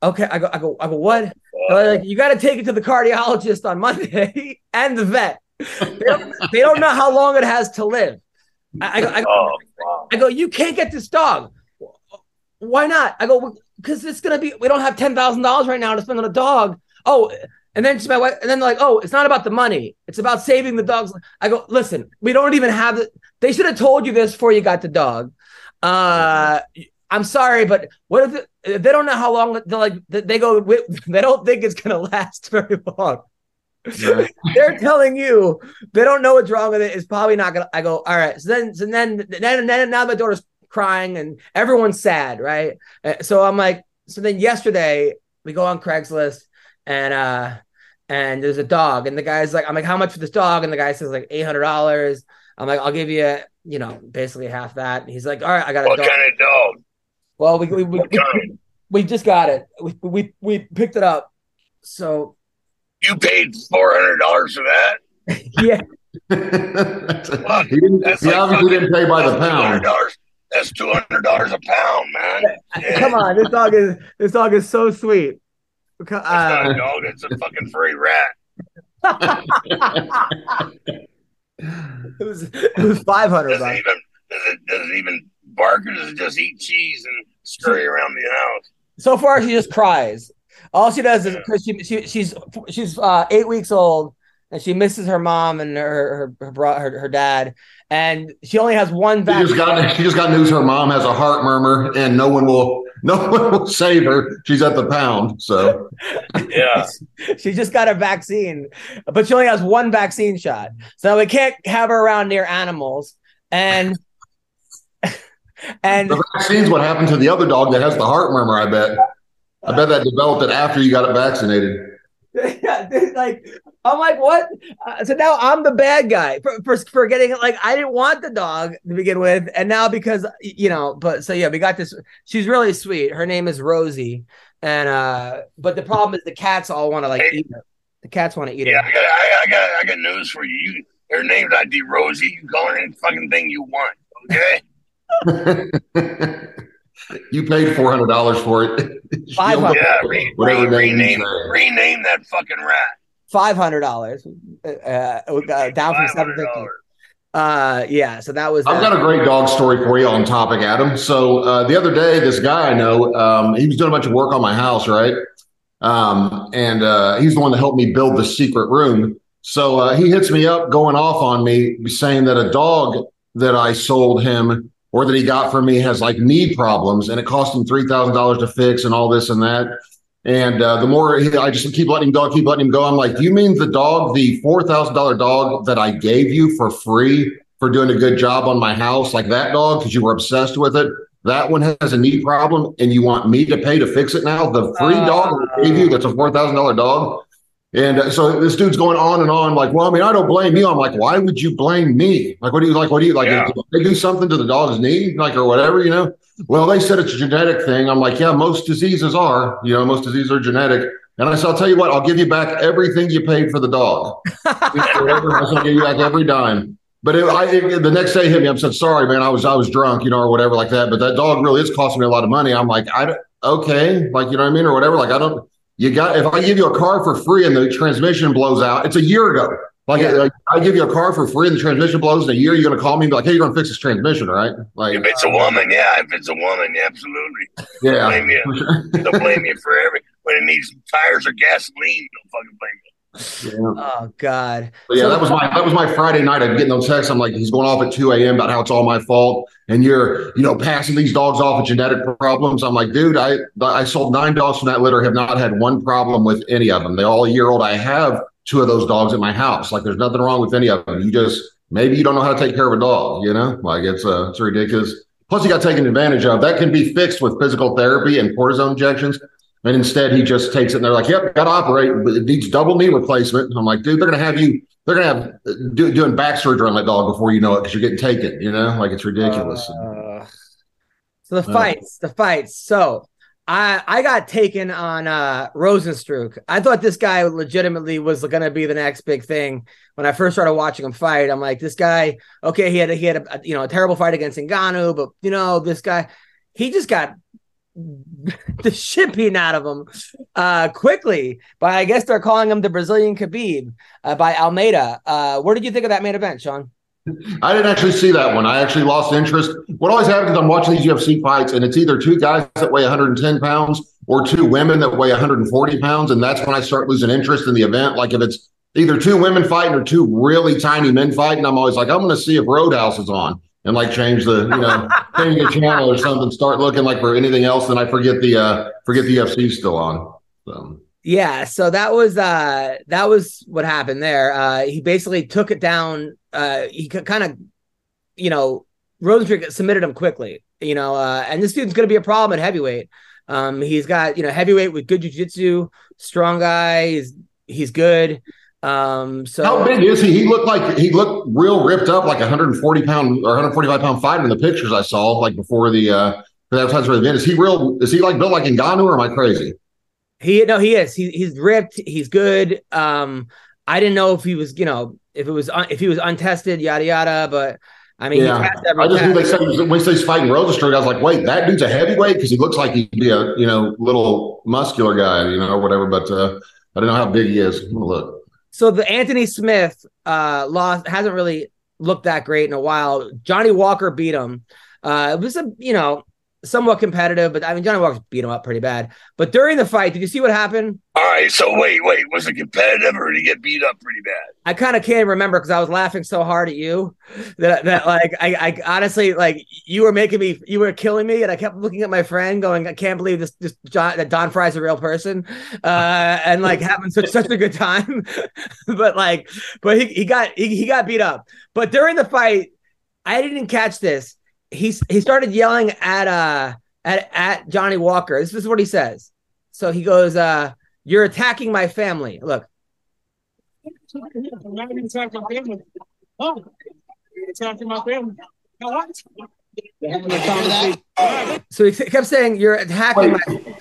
Okay, I go, I go, I go. What? Like, you got to take it to the cardiologist on Monday and the vet. They don't, they don't know how long it has to live. I, I, go- I, go, Oh. I go, you can't get this dog. Why not? I go, because it's gonna be. We don't have ten thousand dollars right now to spend on a dog. Oh, and then to my wife, and then they're like, oh, it's not about the money. It's about saving the dogs. I go, listen, we don't even have the. They should have told you this before you got the dog. Uh, I'm sorry, but what if, it- if they don't know how long? They're like, they go, they don't think it's gonna last very long. They're telling you they don't know what's wrong with it. It's probably not gonna. I go, all right. So then, so then, then, then now my daughter's crying and everyone's sad, right? Uh, So I'm like, so then yesterday we go on Craigslist and uh and there's a dog and the guy's like, I'm like, how much for this dog? And the guy says like eight hundred dollars. I'm like, I'll give you, you know, basically half that. And he's like, all right, I got a What dog. kind of dog? well, we we, we, What kind? we just got it. We, we we picked it up. So You paid four hundred dollars for that? yeah, he didn't, he like obviously didn't pay by the pound. $200. That's two hundred dollars a pound, man. come on, this dog is this dog is so sweet. That's not Uh, a dog. It's a fucking furry rat. it was it was five hundred Does it even does it, does it even bark or does it just eat cheese and scurry around the house? So far, she just cries. All she does is because she, she she's she's uh, eight weeks old and she misses her mom and her her her, her, her dad, and she only has one She just got she just got news her mom has a heart murmur and no one will no one will save her. She's at the pound. So Yeah. she just got a vaccine, but she only has one vaccine shot, so we can't have her around near animals. And and the vaccine's what happened to the other dog that has the heart murmur, I bet. I bet that developed it after you got it vaccinated. yeah, like I'm like, what? Uh, so now I'm the bad guy for, for for getting it. Like I didn't want the dog to begin with, and now because you know, but so yeah, we got this. She's really sweet. Her name is Rosie, and uh, but the problem is the cats all want to like Hey. eat her. The cats want to eat Yeah, it. I got, I, I got, I got news for you. you her name's not D Rosie. You can call her any fucking thing you want. Okay. you paid four hundred dollars for it. Five Yeah. Re, Whatever re, name rename, rename that fucking rat. Five hundred dollars. Uh, uh, down from seven fifty. $500. Uh, yeah. So that was. I've got a great dog story for you on topic, Adam. So uh, the other day, this guy I know, um, he was doing a bunch of work on my house, right? Um, and uh, he's the one that helped me build the secret room. So uh, he hits me up, going off on me, saying that a dog that I sold him or that he got from me has like knee problems, and it cost him three thousand dollars to fix, and all this and that. And uh, the more he, I just keep letting him go, keep letting him go. I'm like, you mean the dog, the four thousand dollar dog that I gave you for free for doing a good job on my house, like that dog, because you were obsessed with it? That one has a knee problem, and you want me to pay to fix it now? The free dog I gave you, that's a four thousand dollar dog. And uh, so this dude's going on and on, like, well, I mean, I don't blame you. I'm like, why would you blame me? Like, what do you like? What do you like? Yeah. They do something to the dog's knee, like, or whatever, you know? Well, they said it's a genetic thing. I'm like, yeah, most diseases are, you know, most diseases are genetic. And I said, I'll tell you what, I'll give you back everything you paid for the dog. I'll give you back every dime. But it, I, it, the next day he hit me. I said, sorry, man, I was I was drunk, you know, or whatever like that. But that dog really is costing me a lot of money. I'm like, I okay, like you know what I mean, or whatever. Like I don't. You got if I give you a car for free and the transmission blows out, it's a year ago. Like Yeah. I, I give you a car for free and the transmission blows in a year, you're gonna call me and be like, hey, you're gonna fix this transmission, right? Like, If it's a uh, woman, yeah. If it's a woman, absolutely. yeah, yeah. blame you. They'll blame you for every when it needs tires or gasoline. They'll fucking blame you. Yeah. Oh God. But yeah, So- that was my that was my Friday night. I'm getting those texts. I'm like, he's going off at 2 a.m. about how it's all my fault, and you're you know passing these dogs off with genetic problems. I'm like, dude, I I sold nine dogs from that litter, have not had one problem with any of them. They're all a year old. I have two of those dogs at my house. Like, there's nothing wrong with any of them. You just maybe you don't know how to take care of a dog. You know, like it's uh it's ridiculous. Plus, he got taken advantage of. That can be fixed with physical therapy and cortisone injections. And instead, he just takes it and they're like, yep, got to operate. It needs double knee replacement. And I'm like, dude, they're going to have you, they're going to have uh, do, doing back surgery on that dog before you know it because you're getting taken, you know, like it's ridiculous. Uh, so the Uh. fights, the fights. So I I got taken on uh Rozenstruik. I thought this guy legitimately was going to be the next big thing. When I first started watching him fight, I'm like, this guy. Okay, he had a, he had a, you know a terrible fight against Ngannou, but you know this guy, he just got the shit out of him uh quickly. But I guess they're calling him the Brazilian Khabib uh, by Almeida. Uh, what did you think of that main event, Sean? I didn't actually see that one. I actually lost interest. What always happens is I'm watching these UFC fights and it's either two guys that weigh 110 pounds or two women that weigh 140 pounds. And that's when I start losing interest in the event. Like if it's either two women fighting or two really tiny men fighting, I'm always like, I'm going to see if Roadhouse is on and like change the, you know, change the channel or something, start looking like for anything else. Then I forget the, uh, forget the UFC's still on. So. Yeah, so that was uh that was what happened there. Uh he basically took it down uh he kind of you know Rozenstruik submitted him quickly, you know, uh and this dude's going to be a problem at heavyweight. Um he's got, you know, heavyweight with good jiu-jitsu, strong guy, he's he's good. Um so How big is he? He looked like he looked real ripped up, like 140 pound or 145 pound fighter in the pictures I saw, like before the uh for the event. Is he real? Is he like built like Ngannou or am I crazy? He no, he is. He, he's ripped. He's good. Um, I didn't know if he was, you know, if it was un, if he was untested, yada yada. But I mean, Yeah. he passed every I just knew they said when they fighting Rozenstruik, I was like, wait, that dude's a heavyweight because he looks like he'd be a you know little muscular guy, you know, or whatever. But uh, I don't know how big he is. Look. So the Anthony Smith uh lost hasn't really looked that great in a while. Johnny Walker beat him. Uh, it was a you know somewhat competitive, but I mean Johnny Walker beat him up pretty bad. But during the fight, did you see what happened? All right, so wait, wait, was it competitive or did he get beat up pretty bad? I kind of can't remember because I was laughing so hard at you that that like I, I honestly like you were making me you were killing me and I kept looking at my friend going I can't believe this this John, that Don Frye's a real person uh and like having such such a good time but like but he, he got he, he got beat up but during the fight I didn't catch this he's he started yelling at uh at at Johnny Walker this is what he says so he goes uh you're attacking my family look I'm not gonna my family. Oh, you're attacking my family. What? They're having a conversation. So he kept saying, "You're attacking my."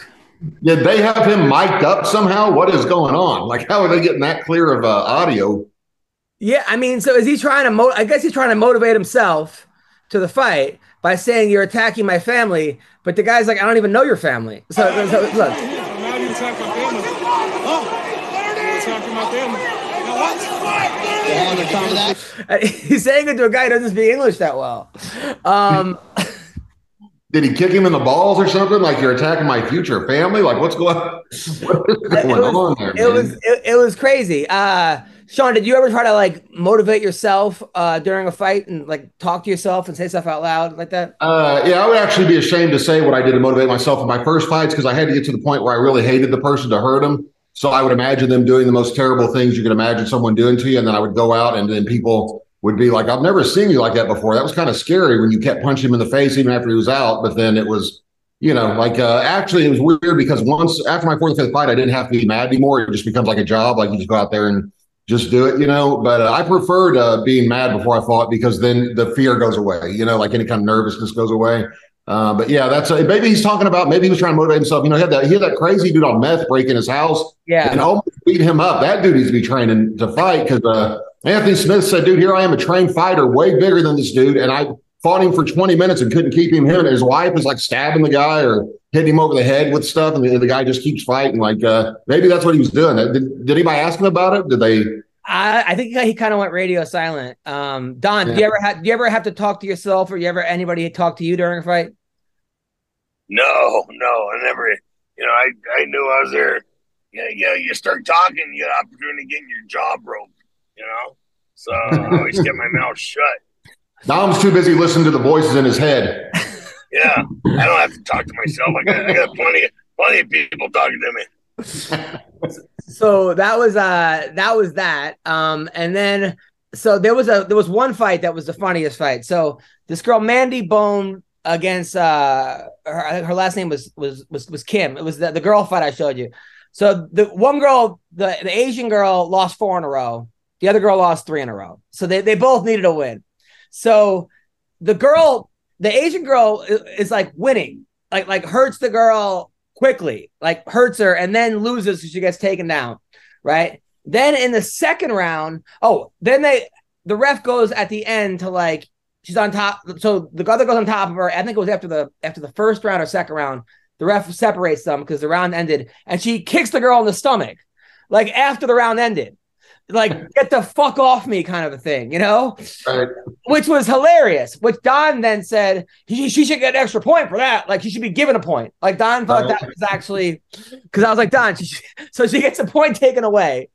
Did they have him mic'd up somehow? What is going on? Like, how are they getting that clear of uh, audio? Yeah, I mean, so is he trying to? Mo- I guess he's trying to motivate himself to the fight by saying you're attacking my family, but the guy's like, I don't even know your family. So, so look, Now you attack my family. Oh, you're attacking my family. Now what? he's saying it to a guy who doesn't speak English that well. Um, Did he kick him in the balls or something? Like you're attacking my future family? Like what's going, what is going was- on there? it man? was it, it was crazy. Uh, Sean, did you ever try to like motivate yourself uh, during a fight and like talk to yourself and say stuff out loud like that? Uh, yeah, I would actually be ashamed to say what I did to motivate myself in my first fights because I had to get to the point where I really hated the person to hurt him. So I would imagine them doing the most terrible things you could imagine someone doing to you, and then I would go out, and then people would be like, "I've never seen you like that before." That was kind of scary when you kept punching him in the face even after he was out. But then it was, you know, like uh, actually it was weird because once after my fourth or fifth fight, I didn't have to be mad anymore. It just becomes like a job. Like you just go out there and just do it, you know. But uh, I preferred uh, being mad before I fought because then the fear goes away, you know, like any kind of nervousness goes away. Uh, but yeah, that's a, maybe he's talking about maybe he was trying to motivate himself. You know, he had that he had that crazy dude on meth breaking his house Yeah. and almost beat him up. That dude needs to be training to fight because uh, Anthony Smith said, "Dude, here I am, a trained fighter, way bigger than this dude, and I fought him for 20 minutes and couldn't keep him. Him and his wife is like stabbing the guy or hitting him over the head with stuff, and the, the guy just keeps fighting. Like uh, maybe that's what he was doing. Did, did anybody ask him about it? Did they? I, I think he kind of went radio silent. Um, Don, do you ever have do you ever have to talk to yourself, or you ever anybody talk to you during a fight? No, no, I never. You know, I I knew I was there. Yeah, yeah. You start talking, you get opportunity getting your jaw broke. You know, so I always kept my mouth shut. Dom's too busy listening to the voices in his head. Yeah, I don't have to talk to myself. I got, I got plenty, plenty of people talking to me. so that was uh that was that. Um and then so there was a there was one fight that was the funniest fight. So this girl mandy bone against uh her, her last name was was was was kim. It was the, the girl fight i showed you. So the one girl the, the asian girl lost four in a row. The other girl lost three in a row. So they, they both needed a win. So the girl the asian girl i- is like winning like like hurts the girl quickly, like hurts her, and then loses, so she gets taken down. Right. Then in the second round, oh, then they the ref goes at the end to like she's on top. So the other goes on top of her. I think it was after the after the first round or second round. The ref separates them because the round ended, and she kicks the girl in the stomach, like after the round ended. Like get the fuck off me, kind of a thing, you know Right. which was hilarious. Which Don then said he, she should get an extra point for that. Like she should be given a point. Like Don thought that was actually because I was like Don. She so she gets a point taken away.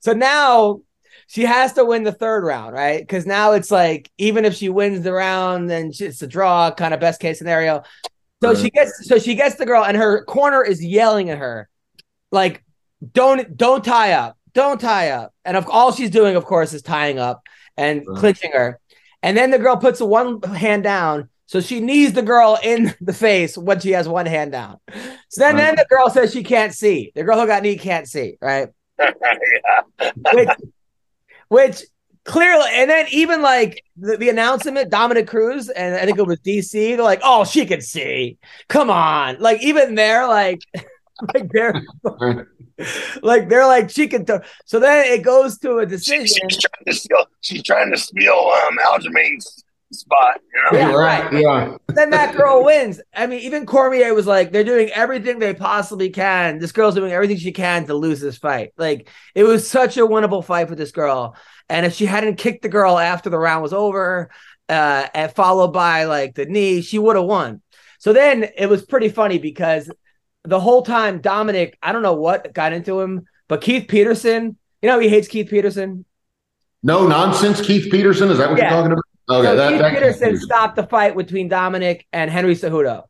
So now she has to win the third round, right? Because now it's like even if she wins the round, then she- it's a draw, kind of best case scenario. So she gets so she gets the girl, and her corner is yelling at her, like, "Don't don't tie up, don't tie up." And of all she's doing, of course, is tying up and Right. clinching her. And then the girl puts one hand down, so she knees the girl in the face when she has one hand down. So then, then the girl says she can't see. The girl who got knee can't see, right? which, which clearly, and then even like the, the announcement, Dominick Cruz, and I think it was DC, they're like, oh, she can see. Come on. Like, even they're like, like they're like they're like she can t-. so then it goes to a She, decision she's trying to steal. She's trying to steal um, Aljamain's spot. You know? Yeah, right. Yeah. then that girl wins i mean even cormier was like they're doing everything they possibly can this girl's doing everything she can to lose this fight like it was such a winnable fight for this girl and if she hadn't kicked the girl after the round was over uh and followed by like the knee she would have won so then it was pretty funny because the whole time dominick i don't know what got into him but keith peterson you know he hates keith peterson No nonsense, Keith Peterson. Is that what Yeah. you're talking about? Okay, so that, Keith that Peterson stopped the fight between Dominick and Henry Cejudo.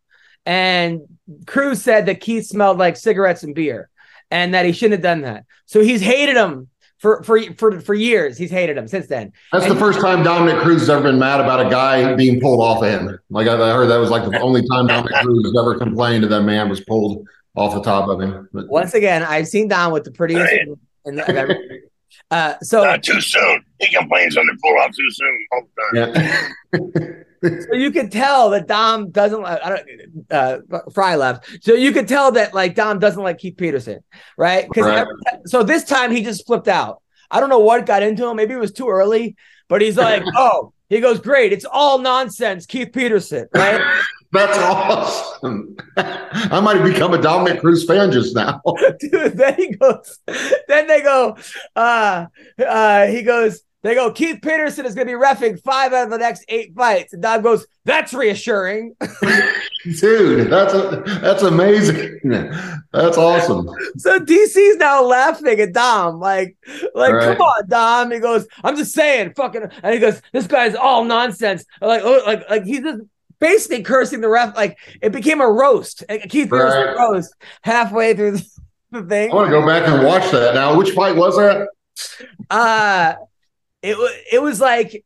And Cruz said that Keith smelled like cigarettes and beer and that he shouldn't have done that. So he's hated him for for for, for years. He's hated him since then. That's the first time Dominick Cruz has ever been mad about a guy being pulled off of him. Like I, I heard that was like the only time Dominick Cruz has ever complained that that man was pulled off the top of him. But, Once again, I've seen Don with the prettiest. Right. And the, uh, so Not too soon. He complains when they pull off too soon all the time. yeah. so you could tell that Dom doesn't like I don't uh Frye left. So you could tell that like Dom doesn't like Keith Peterson, right? Because Right. so this time he just flipped out. I don't know what got into him. Maybe it was too early, but he's like, oh, he goes, great. It's all nonsense, Keith Peterson, right? That's awesome. I might have become a Dominick Cruz fan just now. Dude, then he goes, then they go, uh, uh, he goes, they go, Keith Peterson is going to be refing five out of the next eight fights. And Dom goes, that's reassuring. Dude, that's a, that's amazing. That's awesome. So DC's now laughing at Dom, like, like, Right. come on, Dom. He goes, I'm just saying, fucking, and he goes, this guy's all nonsense. Like, oh, like, like he's just basically cursing the ref. Like, it became a roast, Keith Peterson Right. roast halfway through the, the thing. I want to go back and watch that now. Which fight was that? Uh it was it was like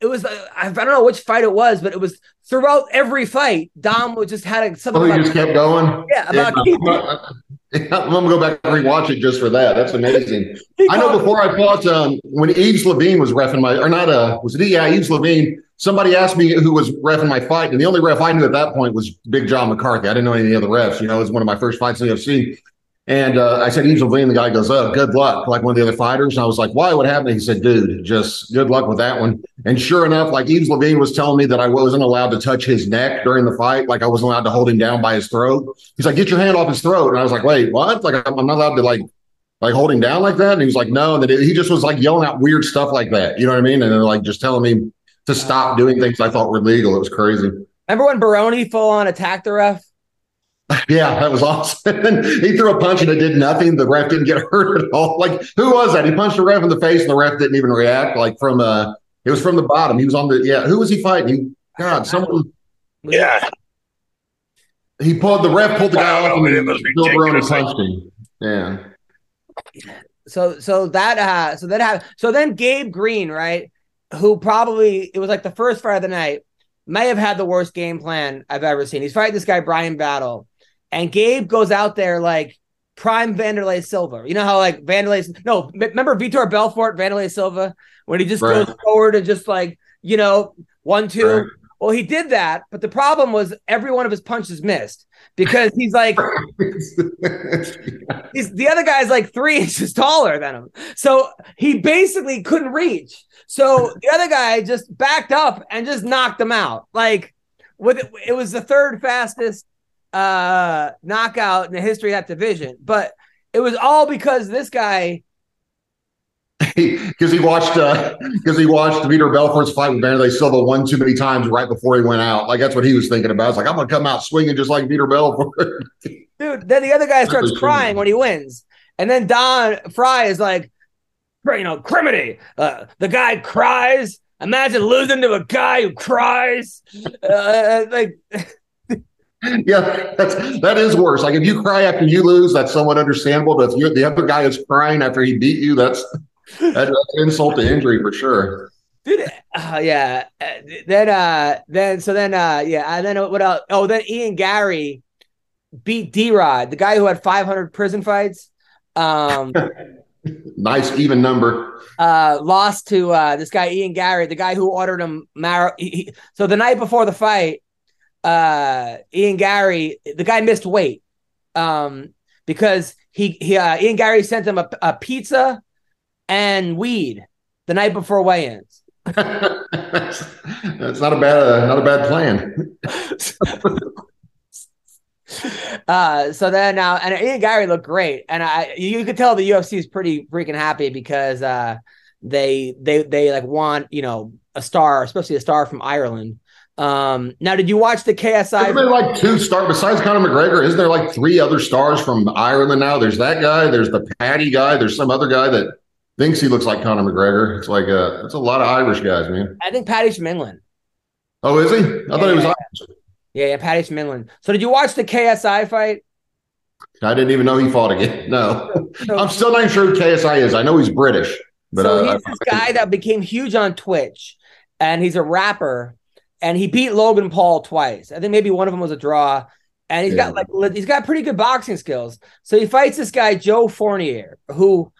it was uh, I don't know which fight it was, but it was throughout every fight. Dom would just had a, something Oh, he about, just kept going. yeah about Yeah, Keith. I'm gonna go back and rewatch it just for that. That's amazing. I know before I fought um, when Yves Lavigne was refing my or not uh was it yeah Yves Lavigne. Somebody asked me who was refing my fight, and the only ref I knew at that point was Big John McCarthy. I didn't know any of the refs. You know, it was one of my first fights in the UFC. And uh, I said, Yves Lavigne. The guy goes, "Oh, good luck," like one of the other fighters. And I was like, "Why? What happened?" He said, "Dude, just good luck with that one." And sure enough, like Yves Lavigne was telling me that I wasn't allowed to touch his neck during the fight, like I wasn't allowed to hold him down by his throat. He's like, "Get your hand off his throat," and I was like, "Wait, what? Like I'm not allowed to like like hold him down like that?" And he was like, "No," and that he just was like yelling out weird stuff like that. You know what I mean? And then like just telling me to stop doing things I thought were legal. It was crazy. Remember when Baroni full on attacked the ref? Yeah, that was awesome. And he threw a punch and it did nothing. The ref didn't get hurt at all. Like, who was that? He punched the ref in the face and the ref didn't even react. Like from uh it was from the bottom. He was on the yeah. Who was he fighting? He, God, someone Yeah. he pulled the ref pulled the guy off know, and it was Phil Baroni ridiculous. punched him. Yeah. So so that uh so that happened. So then Gabe Green, right, who probably it was like the first fight of the night, may have had the worst game plan I've ever seen. He's fighting this guy Bryan Battle, and Gabe goes out there like prime Wanderlei Silva. You know how like Wanderlei no remember Vitor Belfort Wanderlei Silva when he just Right. goes forward and just like you know one two. Right. Well, he did that, but the problem was every one of his punches missed because he's like he's the other guy's like three inches taller than him. So he basically couldn't reach. So the other guy just backed up and just knocked him out. Like with it, it was the third fastest uh knockout in the history of that division. But it was all because this guy because he watched because he watched Vitor Belfort's fight with Wanderlei Silva one too many times right before he went out. Like that's what he was thinking about. It's like I'm gonna come out swinging just like Peter Belfort. dude, then the other guy starts crying when he wins. And then Don Frye is like, you know, criminy. Uh, the guy cries. Imagine losing to a guy who cries. Uh, like, yeah, that's that is worse. Like if you cry after you lose, that's somewhat understandable. But if you the other guy is crying after he beat you, that's that's insult to injury for sure. dude, uh, yeah. Uh, then, uh, then, so then, uh, yeah. And then what else? Oh, then Ian Garry beat D Rod, the guy who had 500 prison fights. Um, Nice even number. uh lost to uh this guy Ian Garry, the guy who ordered him mar- he, he- so the night before the fight, uh Ian Garry, the guy missed weight. Um because he he uh, Ian Garry sent him a, a pizza and weed the night before weigh-ins. that's, not a bad uh, not a bad plan. Uh, so then now, and Ian Garry looked great, and I you could tell the UFC is pretty freaking happy because uh, they they they like want you know a star, especially a star from Ireland. Um, now, did you watch the KSI? Isn't there like two stars besides Conor McGregor? Isn't there like three other stars from Ireland now? There's that guy. There's the Paddy guy. There's some other guy that thinks he looks like Conor McGregor. It's like a it's a lot of Irish guys, man. I think Paddy from England. Oh, is he? I thought he was. Yeah. Irish. Yeah, yeah, Paddy from England. So, did you watch the KSI fight? I didn't even know he fought again. No, So- I'm still not sure who KSI is. I know he's British, but so uh, he's this guy that became huge on Twitch, and he's a rapper, and he beat Logan Paul twice. I think maybe one of them was a draw, and he's got like he's got pretty good boxing skills. So he fights this guy Joe Fournier, who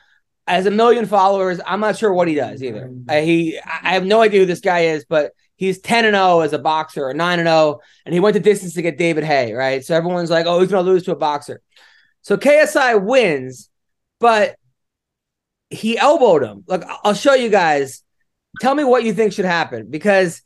has a million followers. I'm not sure what he does either. Uh, he, I I have no idea who this guy is, but he's 10 and 0 as a boxer or 9 and 0 and he went the distance to get David Haye, right? So everyone's like, "Oh, he's going to lose to a boxer." So KSI wins, but he elbowed him. Look, I'll show you guys. Tell me what you think should happen because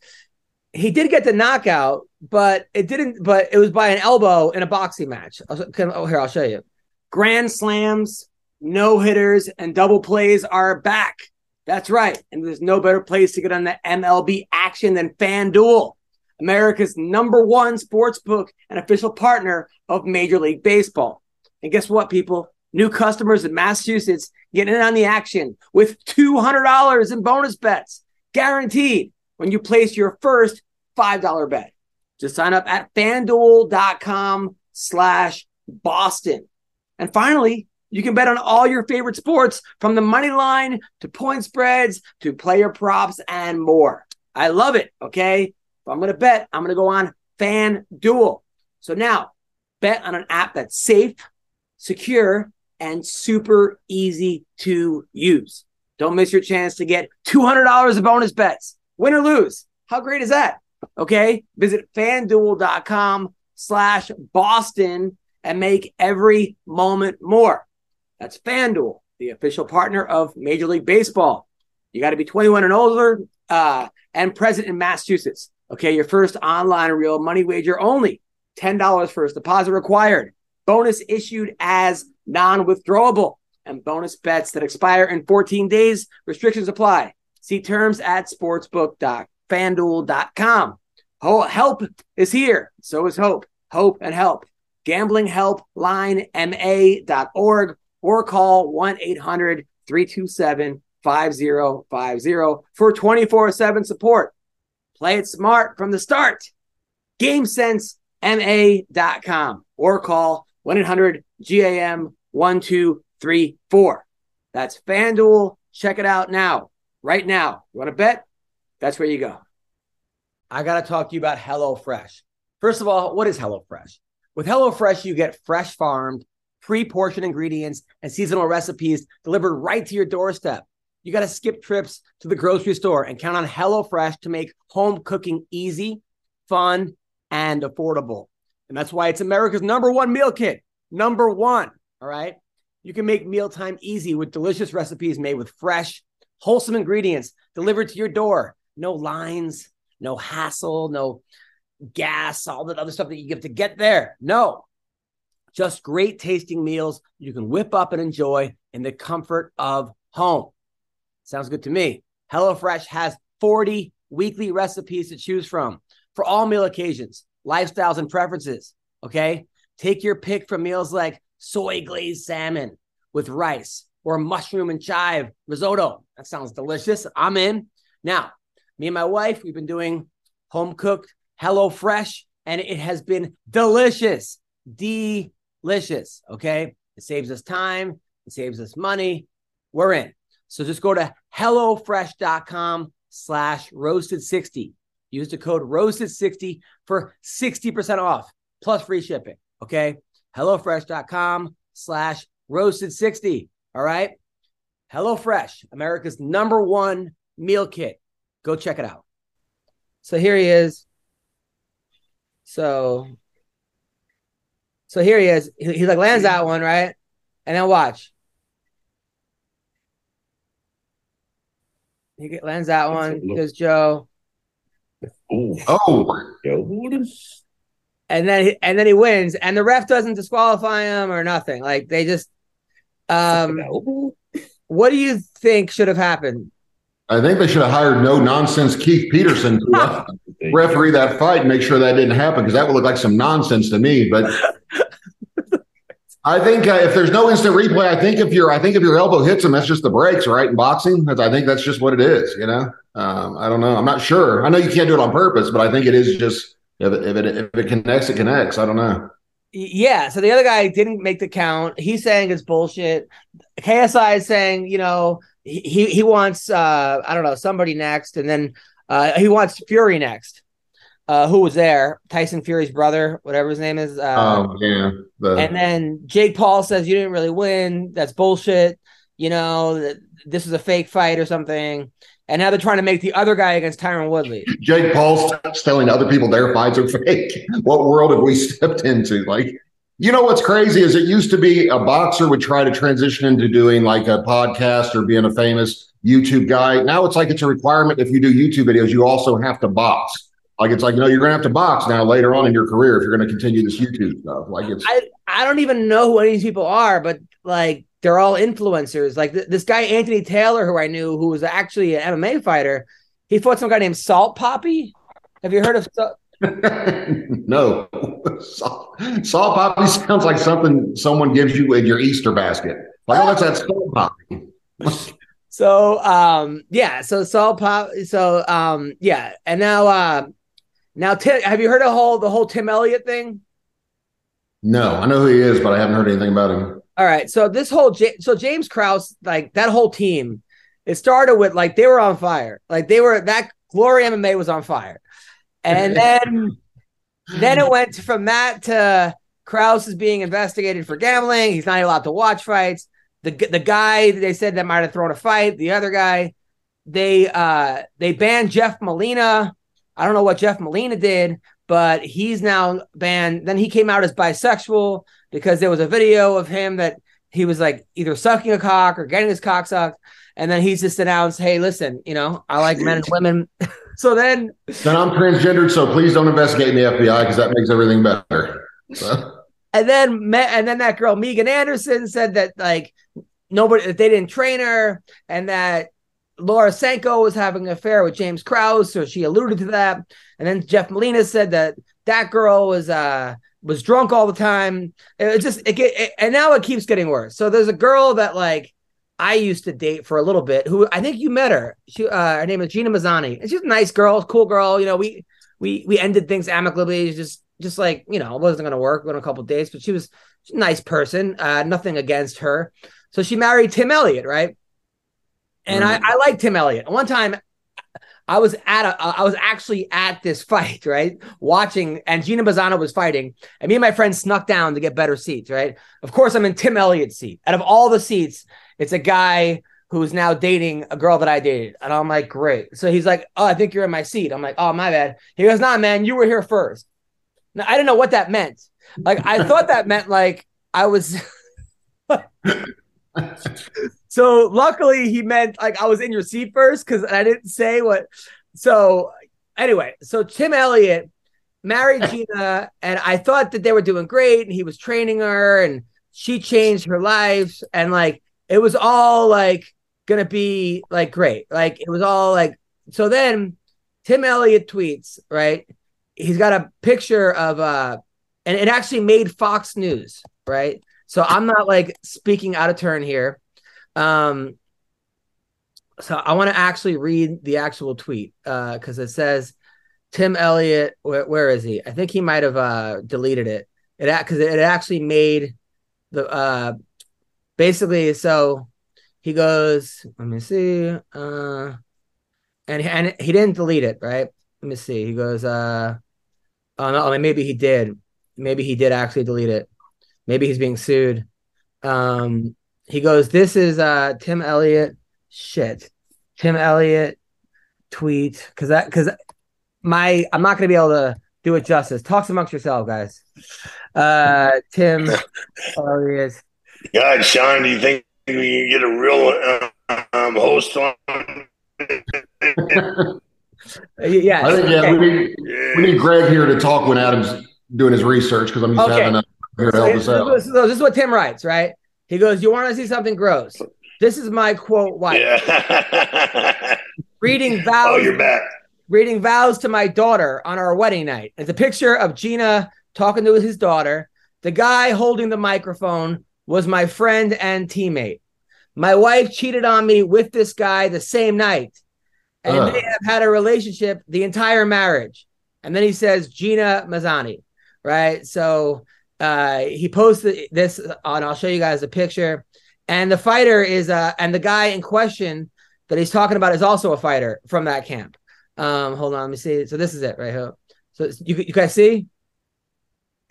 he did get the knockout, but it didn't. But it was by an elbow in a boxing match. Can, oh, here I'll show you. Grand slams, no hitters, and double plays are back. That's right, and there's no better place to get on the MLB action than FanDuel, America's number one sports book and official partner of Major League Baseball. And guess what, people? New customers in Massachusetts getting in on the action with $200 in bonus bets guaranteed when you place your first $5 bet. Just sign up at fanduel.com slash Boston. And finally, you can bet on all your favorite sports from the money line to point spreads to player props and more. I love it. Okay. If I'm going to bet, I'm going to go on FanDuel. So now bet on an app that's safe, secure, and super easy to use. Don't miss your chance to get $200 of bonus bets, win or lose. How great is that? Okay. Visit fanduel.com slash Boston and make every moment more. That's FanDuel, the official partner of Major League Baseball. You got to be 21 and older uh, and present in Massachusetts. Okay. Your first online real money wager only. $10 first deposit required. Bonus issued as non withdrawable, and bonus bets that expire in 14 days. Restrictions apply. See terms at sportsbook.fanduel.com. Help is here. So is hope. Hope and help. Gamblinghelplinema.org or call 1 800 327 5050 for 24 7 support. Play it smart from the start. GameSenseMA.com or call 1 800 GAM 1234. That's FanDuel. Check it out now. Right now. You want to bet? That's where you go. I got to talk to you about HelloFresh. First of all, what is HelloFresh? With HelloFresh, you get fresh farmed, pre portioned ingredients and seasonal recipes delivered right to your doorstep. You got to skip trips to the grocery store and count on HelloFresh to make home cooking easy, fun, and affordable. And that's why it's America's number one meal kit. Number one. All right. You can make mealtime easy with delicious recipes made with fresh, wholesome ingredients delivered to your door. No lines, no hassle, no gas, all that other stuff that you have to get there. No, just great tasting meals you can whip up and enjoy in the comfort of home. Sounds good to me. HelloFresh has 40 weekly recipes to choose from for all meal occasions, lifestyles, and preferences. Okay. Take your pick from meals like soy glazed salmon with rice or mushroom and chive risotto. That sounds delicious. I'm in. Now, me and my wife, we've been doing home cooked Hello Fresh, and it has been delicious. Delicious. Okay. It saves us time, it saves us money. We're in. So just go to HelloFresh.com slash roasted60. Use the code roasted60 for 60% off plus free shipping. Okay. HelloFresh.com slash roasted60. All right. HelloFresh, America's number one meal kit. Go check it out. So here he is. So, so here he is. He, he like lands that one, right? And then watch. He get, lands that one because Joe. Oh, and then he, and then he wins, and the ref doesn't disqualify him or nothing. Like they just. Um, what do you think should have happened? I think they should have hired no nonsense Keith Peterson to uh, referee that fight and make sure that didn't happen because that would look like some nonsense to me. But I think uh, if there's no instant replay, I think if your I think if your elbow hits him, that's just the breaks, right? In boxing, I think that's just what it is. You know, um, I don't know. I'm not sure. I know you can't do it on purpose, but I think it is just if it, if it if it connects, it connects. I don't know. Yeah. So the other guy didn't make the count. He's saying it's bullshit. KSI is saying, you know, he he wants uh I don't know somebody next, and then uh he wants Fury next. Uh, who was there? Tyson Fury's brother, whatever his name is. Uh, Oh yeah, the- and then Jake Paul says you didn't really win. That's bullshit. You know, this is a fake fight or something. And now they're trying to make the other guy against Tyron Woodley. Jake Paul's telling other people their fights are fake. What world have we stepped into? Like, you know what's crazy is it used to be a boxer would try to transition into doing like a podcast or being a famous YouTube guy. Now it's like it's a requirement if you do YouTube videos, you also have to box. Like it's like, you know, you're gonna have to box now later on in your career if you're gonna continue this YouTube stuff. Like it's I, I don't even know who any of these people are, but like they're all influencers. Like th- this guy Anthony Taylor, who I knew, who was actually an MMA fighter, he fought some guy named Salt Papi. Have you heard of? Salt- no. Salt, salt poppy sounds like something someone gives you in your Easter basket. Like, oh, that's that salt poppy. so um yeah, so Salt Pop so um yeah, and now uh now Tim have you heard of the whole the whole Tim Elliott thing? No, I know who he is, but I haven't heard anything about him. All right. So this whole J- so James Krause, like that whole team, it started with like they were on fire. Like they were that Glory MMA was on fire. And then then it went from that to Krause is being investigated for gambling. He's not allowed to watch fights. The the guy they said that might have thrown a fight, the other guy, they uh they banned Jeff Molina. I don't know what Jeff Molina did, but he's now banned. Then he came out as bisexual because there was a video of him that he was like either sucking a cock or getting his cock sucked. And then he's just announced, hey, listen, you know, I like men and women. so then Then I'm transgendered, so please don't investigate me, FBI, because that makes everything better. And then and then that girl Megan Anderson said that like nobody that they didn't train her and that Laura Sanko was having an affair with James Krause, so she alluded to that. And then Jeff Molina said that that girl was uh was drunk all the time. It just it, get, it and now it keeps getting worse. So there's a girl that like I used to date for a little bit who I think you met her. She uh her name is Gina Mazany. And she's a nice girl, cool girl. You know, we we we ended things amicably, just just like, you know, it wasn't gonna work on a couple days, but she was a nice person. Uh nothing against her. So she married Tim Elliott, right? And I, I like Tim Elliott. One time I was at a, uh, I was actually at this fight, right? Watching, and Gina Mazany was fighting, and me and my friend snuck down to get better seats, right? Of course, I'm in Tim Elliott's seat. Out of all the seats, it's a guy who's now dating a girl that I dated, and I'm like, great. So he's like, oh, I think you're in my seat. I'm like, oh, my bad. He goes, nah, man, you were here first. Now I didn't know what that meant. Like I thought that meant like I was. so luckily he meant like I was in your seat first because I didn't say what. So anyway, so Tim Elliott married Gina, and I thought that they were doing great, and he was training her, and she changed her life, and like it was all like gonna be like great, like it was all like. So then Tim Elliott tweets right. He's got a picture of uh, and it actually made Fox News right. So I'm not like speaking out of turn here. Um, so I want to actually read the actual tweet Uh, because it says Tim Elliott. Where, where is he? I think he might have uh, deleted it. It because it actually made the uh, basically. So he goes. Let me see. Uh, and and he didn't delete it, right? Let me see. He goes. Uh, oh no, maybe he did. Maybe he did actually delete it. Maybe he's being sued. Um, he goes, This is uh Tim Elliott. Shit. Tim Elliott tweet. Cause that cause my I'm not gonna be able to do it justice. Talks amongst yourself, guys. Uh Tim Elliott. God, Sean, do you think we can get a real uh, um, host on? yeah, I think yeah, okay. we need we need Greg here to talk when Adam's doing his research because I'm used to Okay. having a here to So help this, us out. so this is what Tim writes, right? He goes, You want to see something gross? This is my quote wife. Yeah. Reading vows oh, you're back. reading vows to my daughter on our wedding night. It's a picture of Gina talking to his daughter. The guy holding the microphone was my friend and teammate. My wife cheated on me with this guy the same night, and Ugh. they have had a relationship the entire marriage. And then he says Gina Mazany, right? So uh, he posted this on. I'll show you guys the picture. And the fighter is, uh, and the guy in question that he's talking about is also a fighter from that camp. Um, hold on, let me see. So this is it right here. So you you guys see?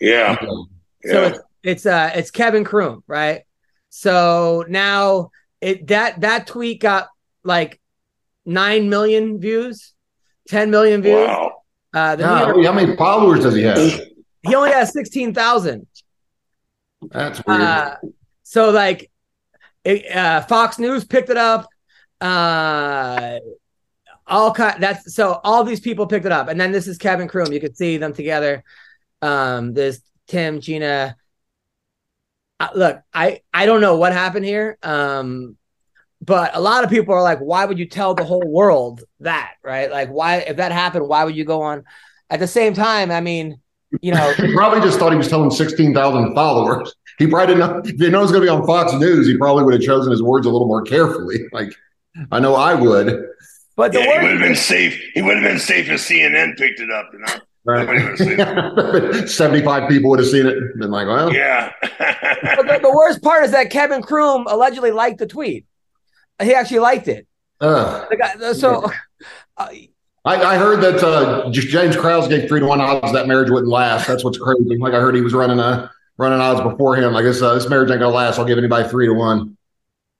Yeah. So Yeah. it's it's uh it's Kevin Croom, right? So now it that that tweet got like nine million views, ten million views. Wow. Uh, the No, how many followers does he have? He only has sixteen thousand. That's weird. Uh, so like, it, uh, Fox News picked it up. Uh, all kind. That's so all these people picked it up, and then this is Kevin Croom. You could see them together. Um, there's Tim, Gina. Uh, look, I I don't know what happened here. Um, but a lot of people are like, why would you tell the whole world that, right? Like, why if that happened, why would you go on? At the same time, I mean, you know, he probably just thought he was telling 16,000 followers. He probably didn't know. If he knows it's going to be on Fox News, he probably would have chosen his words a little more carefully. Like, I know I would. but the Yeah, he would have been safe. He would have been safe if CNN picked it up, you know? Nobody would've seen it. 75 people would have seen it and been like, well, Yeah. But the, the worst part is that Kevin Croom allegedly liked the tweet. He actually liked it. uh, The guy, so uh, I, I heard that uh, James Krause gave three to one odds that marriage wouldn't last. That's what's crazy. Like I heard he was running a running odds beforehand. Like this, uh, this marriage ain't gonna last. I'll give anybody three to one.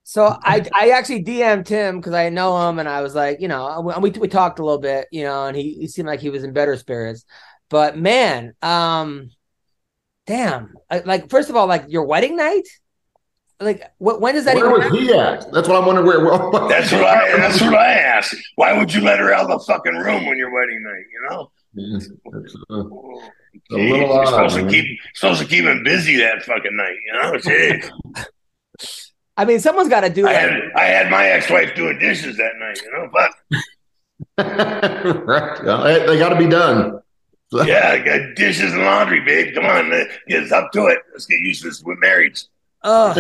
so I I actually DM'd him because I know him and I was like, you know, we we talked a little bit, you know, and he, he seemed like he was in better spirits. But man, um, damn, I- like first of all, like your wedding night, like what when does that Where even was happen? he at? That's what I'm wondering. Where? where That's what I that's what I asked. Why would you let her out of the fucking room when your wedding night, you know? It's, it's, uh, a Jeez, little you're odd, supposed to keep supposed to keep him busy that fucking night, you know? Jeez. I mean, someone's got to do I that. had I had my ex-wife doing dishes that night, you know, but right. They, they got to be done. Yeah, I got dishes and laundry, babe. Come on, man. get us up to it. Let's get used to this with marriage. Oh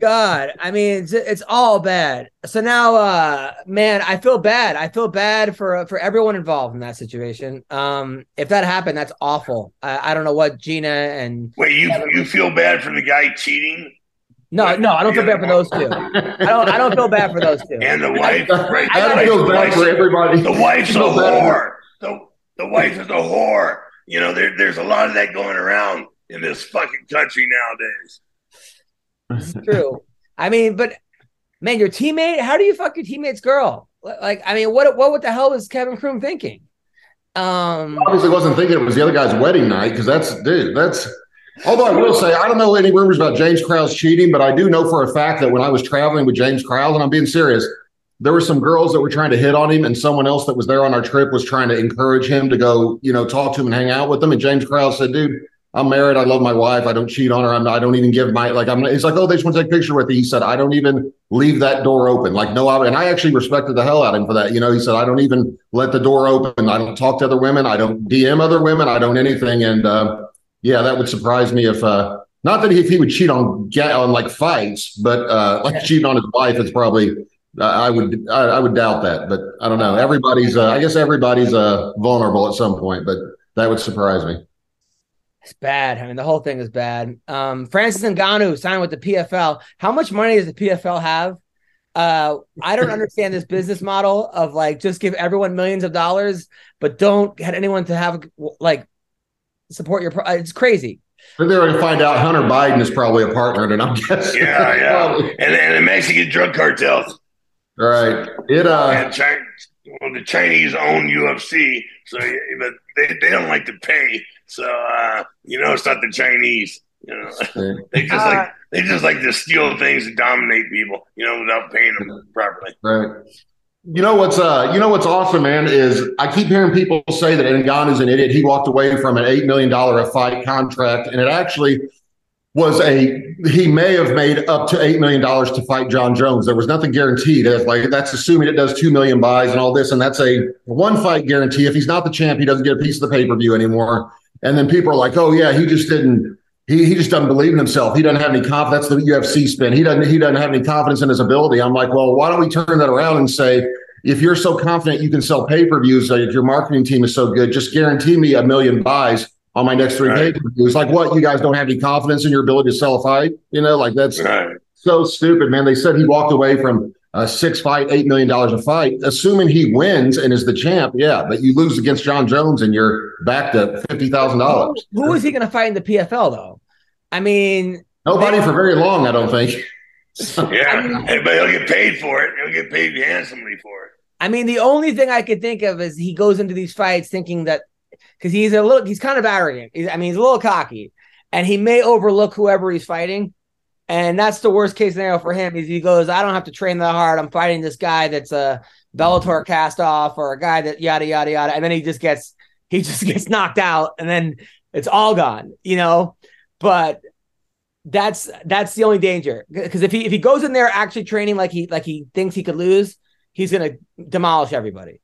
God. I mean, it's, it's all bad. So now uh man, I feel bad. I feel bad for for everyone involved in that situation. Um if that happened, that's awful. I, I don't know what Gina and Wait, you you feel bad for the guy cheating no, no, I don't feel bad for those two. I don't I don't feel bad for those two. and the wife? Right, I the I gotta feel wife- bad for everybody. The wife's a whore. The, the wife is a whore. You know, there, there's a lot of that going around in this fucking country nowadays. It's true. I mean, but man, your teammate, how do you fuck your teammate's girl? Like, I mean, what what what the hell was Kevin Croom thinking? Um Obviously, wasn't thinking it was the other guy's wedding night because that's dude. That's although I will say I don't know any rumors about James Krause cheating, but I do know for a fact that when I was traveling with James Krause, and I'm being serious, there were some girls that were trying to hit on him, and someone else that was there on our trip was trying to encourage him to go, you know, talk to him and hang out with them. And James Krause said, "Dude, I'm married. I love my wife. I don't cheat on her. I'm not, I don't even give my like. I'm. He's like, oh, they just want to take a picture with you. He said, I don't even leave that door open. Like, no, I, and I actually respected the hell out of him for that. You know, he said, I don't even let the door open. I don't talk to other women. I don't DM other women. I don't anything. And uh, yeah, that would surprise me if. uh not that he, if he would cheat on ga- on like fights, but uh, like cheating on his wife, it's probably I I would I, I would doubt that, but I don't know. Everybody's uh, I guess everybody's uh, vulnerable at some point, but that would surprise me. It's bad. I mean, the whole thing is bad. Um, Francis Ngannou signed with the PFL. How much money does the PFL have? Uh, I don't understand this business model of like just give everyone millions of dollars, but don't get anyone to have like support your. Pro- it's crazy. But they're going to find out Hunter Biden is probably a partner, and I'm guessing. Yeah, yeah. And, and the Mexican drug cartels. All right. It uh and China, well, the Chinese own UFC, so but they, they don't like to pay. So uh, you know, it's not the Chinese. You know, they just like they just like to steal things and dominate people. You know, without paying them properly. right. You know what's uh you know what's awesome, man, is I keep hearing people say that Ngannou's an idiot. He walked away from an eight million dollar a fight contract, and it actually was a he may have made up to eight million dollars to fight Jon Jones. There was nothing guaranteed. It's like that's assuming it does two million buys and all this, and that's a one fight guarantee. If he's not the champ, he doesn't get a piece of the pay per view anymore. And then people are like, "Oh yeah, he just didn't. He he just doesn't believe in himself. He doesn't have any confidence." That's the UFC spin. He doesn't he doesn't have any confidence in his ability. I'm like, well, why don't we turn that around and say, if you're so confident you can sell pay per views, if your marketing team is so good, just guarantee me a million buys on my next three Right. pay per views. Like, what? You guys don't have any confidence in your ability to sell a fight? You know, like that's Right. so stupid, man. They said he walked away from a six fight, eight million dollars a fight, assuming he wins and is the champ. Yeah, but you lose against Jon Jones and you're back to fifty thousand dollars. Who is he going to fight in the PFL though? I mean, Nobody for very long, I don't think. Yeah, Hey, but he'll get paid for it. He'll get paid handsomely for it. I mean, the only thing I could think of is he goes into these fights thinking that because he's a little, he's kind of arrogant. He's, I mean, he's a little cocky, and he may overlook whoever he's fighting. And that's the worst case scenario for him. Is he goes, I don't have to train that hard. I'm fighting this guy that's a Bellator cast off or a guy that yada yada yada, and then he just gets he just gets knocked out, and then it's all gone, you know. But that's that's the only danger because if he if he goes in there actually training like he like he thinks he could lose, he's gonna demolish everybody.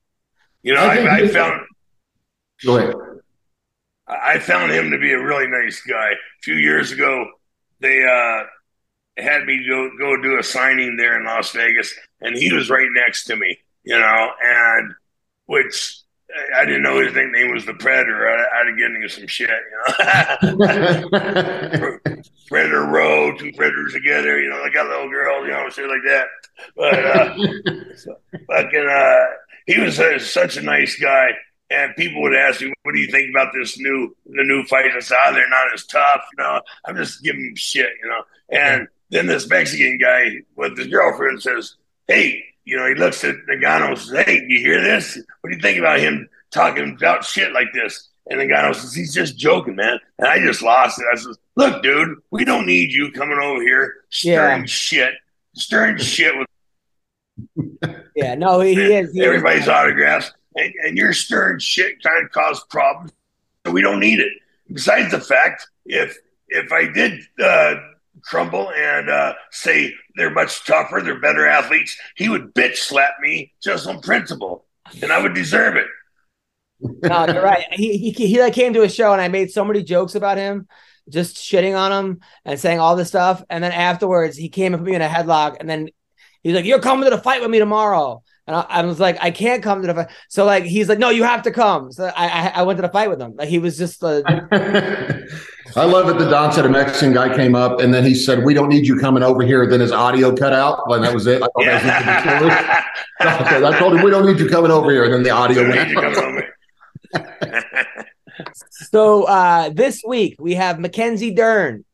You know, I I, I, found Go ahead. I found him to be a really nice guy. A few years ago, they uh, had me go go do a signing there in Las Vegas, and he was right next to me. You know, and which I didn't know his nickname was the Predator. I, I'd have given him some shit. You know, Predator Row, two predators together. You know, like a little girl. You know, shit like that. But uh, so, fucking, uh, he was uh, such a nice guy. And people would ask me, "What do you think about this new the new fight?" I said, "Oh, they're not as tough." You know, I'm just giving shit. You know, and then this Mexican guy with his girlfriend says, "Hey, you know," he looks at Nagano and says, "Hey, you hear this? What do you think about him talking about shit like this?" And Nagano says, "He's just joking, man." And I just lost it. I says, "Look, dude, we don't need you coming over here stirring Yeah. shit, stirring shit with." Yeah, no, he, is. He is. everybody's autographs, and, and you're stirring shit trying to cause problems. So we don't need it. Besides the fact, if if I did uh, crumble and uh, say they're much tougher, they're better athletes, he would bitch slap me just on principle, and I would deserve it. No, you're right. He, he he like came to a show and I made so many jokes about him, just shitting on him and saying all this stuff. And then afterwards, he came and put me in a headlock. And then he's like, "You're coming to the fight with me tomorrow." And I, I was like, "I can't come to the fight." So like, he's like, "No, you have to come." So I I, I went to the fight with him. Like he was just uh, I love it The Don said a Mexican guy came up and then he said, We don't need you coming over here. Then his audio cut out. And that was it. I, thought that was Yeah. ridiculous. I told him, We don't need you coming over here. And then the audio Don't went out. So uh, this week we have Mackenzie Dern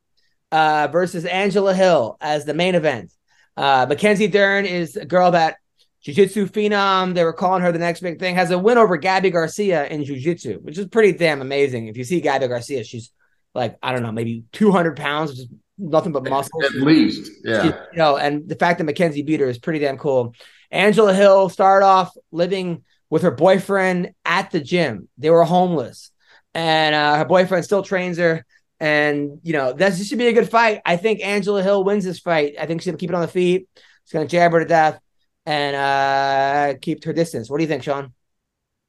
uh, versus Angela Hill as the main event. Uh, Mackenzie Dern is a girl that jiu-jitsu phenom. They were calling her the next big thing. Has a win over Gabi Garcia in jiu-jitsu, which is pretty damn amazing. If you see Gabi Garcia, she's like I don't know, maybe 200 pounds, which is nothing but muscle. At least. Yeah. You know, and the fact that Mackenzie beat her is pretty damn cool. Angela Hill started off living with her boyfriend at the gym. They were homeless, and uh, her boyfriend still trains her. And you know, this should be a good fight. I think Angela Hill wins this fight. I think she's gonna keep it on the feet. She's gonna jab her to death and uh keep her distance. What do you think, Sean?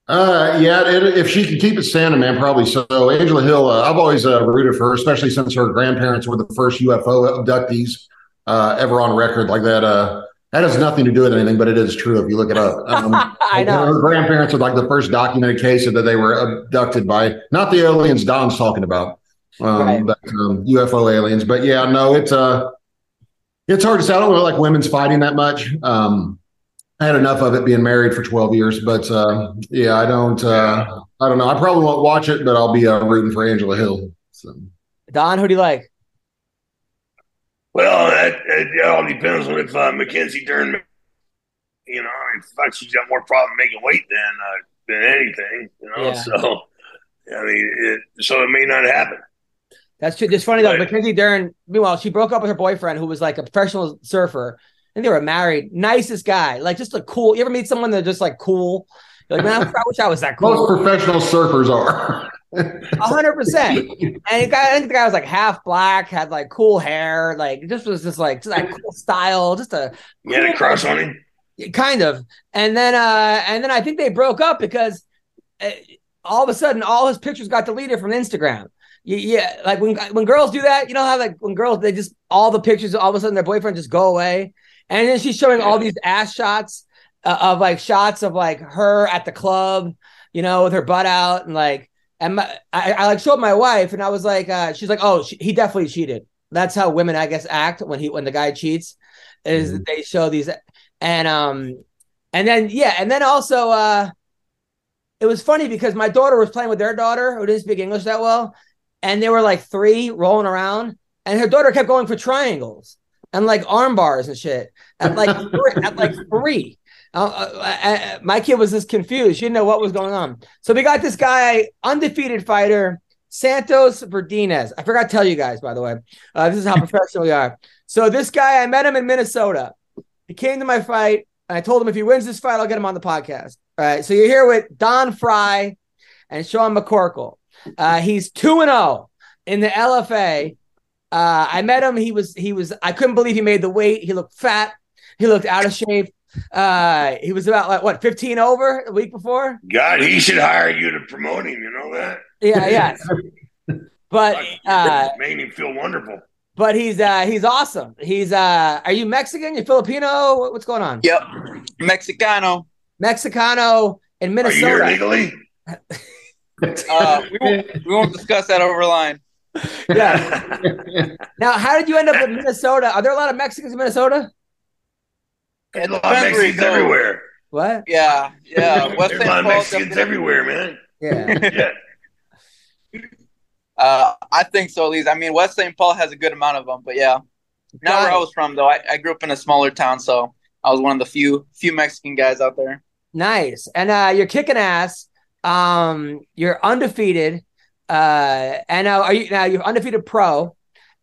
Uh, yeah, it, if she can keep it standing, man, probably so. Angela Hill, uh, I've always uh, rooted for her, especially since her grandparents were the first UFO abductees uh, ever on record like that. Uh, that has nothing to do with anything, but it is true if you look it up. Um, I know. Her grandparents are like the first documented case that they were abducted by not the aliens Don's talking about, um, Right. but um, UFO aliens. But yeah, no, it's uh, it's hard to say. I don't really like women's fighting that much. Um, I had enough of it being married for 12 years, but uh, yeah, I don't. Uh, I don't know. I probably won't watch it, but I'll be uh, rooting for Angela Hill. So. Don, who do you like? Well, that, it all depends on if uh, Mackenzie Dern, you know, I mean, fuck, she's got more problem making weight than uh, than anything, you know. Yeah. So, I mean, it, so it may not happen. That's true. It's funny though. Right. Mackenzie Dern, meanwhile, she broke up with her boyfriend who was like a professional surfer. And they were married. Nicest guy. Like just a cool. You ever meet someone that's just like cool? You're like, man, I wish I was that cool. Most professional surfers are. Hundred percent. And the guy, I think the guy was like half black, had like cool hair, like just was just like just like cool style, just a You had a cool- crush on him? kind of. And then uh and then I think they broke up because uh, all of a sudden all his pictures got deleted from Instagram. Yeah, like when when girls do that, you know how like when girls they just all the pictures all of a sudden their boyfriend just go away, and then she's showing all these ass shots uh, of like shots of like her at the club, you know, with her butt out and like and my, I, I like showed my wife and I was like, uh, she's like, oh, she, he definitely cheated. That's how women I guess act when he when the guy cheats, is that they show these and um and then yeah and then also uh it was funny because my daughter was playing with their daughter who didn't speak english that well and they were like three rolling around and her daughter kept going for triangles and like arm bars and shit at like three, at like three Uh, uh, uh, my kid was just confused. She didn't know what was going on. So we got this guy, undefeated fighter, Santos Verdinez. I forgot to tell you guys, by the way. Uh, this is how professional we are. So this guy, I met him in Minnesota. He came to my fight. And I told him if he wins this fight, I'll get him on the podcast. All right. So you're here with Don Frye and Sean McCorkle. Uh, he's 2 and 0 in the LFA. Uh, I met him. He was he was I couldn't believe he made the weight. He looked fat. He looked out of shape. Uh, he was about like what 15 over the week before. God, he should hire you to promote him. You know that? Yeah, yeah. But uh, made him feel wonderful. but he's uh he's awesome. He's uh are you Mexican? You Filipino? What's going on? Yep. Mexicano. Mexicano in Are you here Minnesota. legally? Uh, we, won't, we won't discuss that over line. Yeah. Now, how did you end up in Minnesota? Are there a lot of Mexicans in Minnesota? There's a lot of Mexicans though. everywhere. What? Yeah, yeah. West There's a St. lot of Mexicans everywhere, man. Yeah. Yeah. Uh, I think so, at least. I mean, West St. Paul has a good amount of them, but yeah. Not where. I was from, though. I, I grew up in a smaller town, so I was one of the few few Mexican guys out there. Nice. And uh you're kicking ass. Um you're undefeated. Uh and now are you now you're undefeated pro.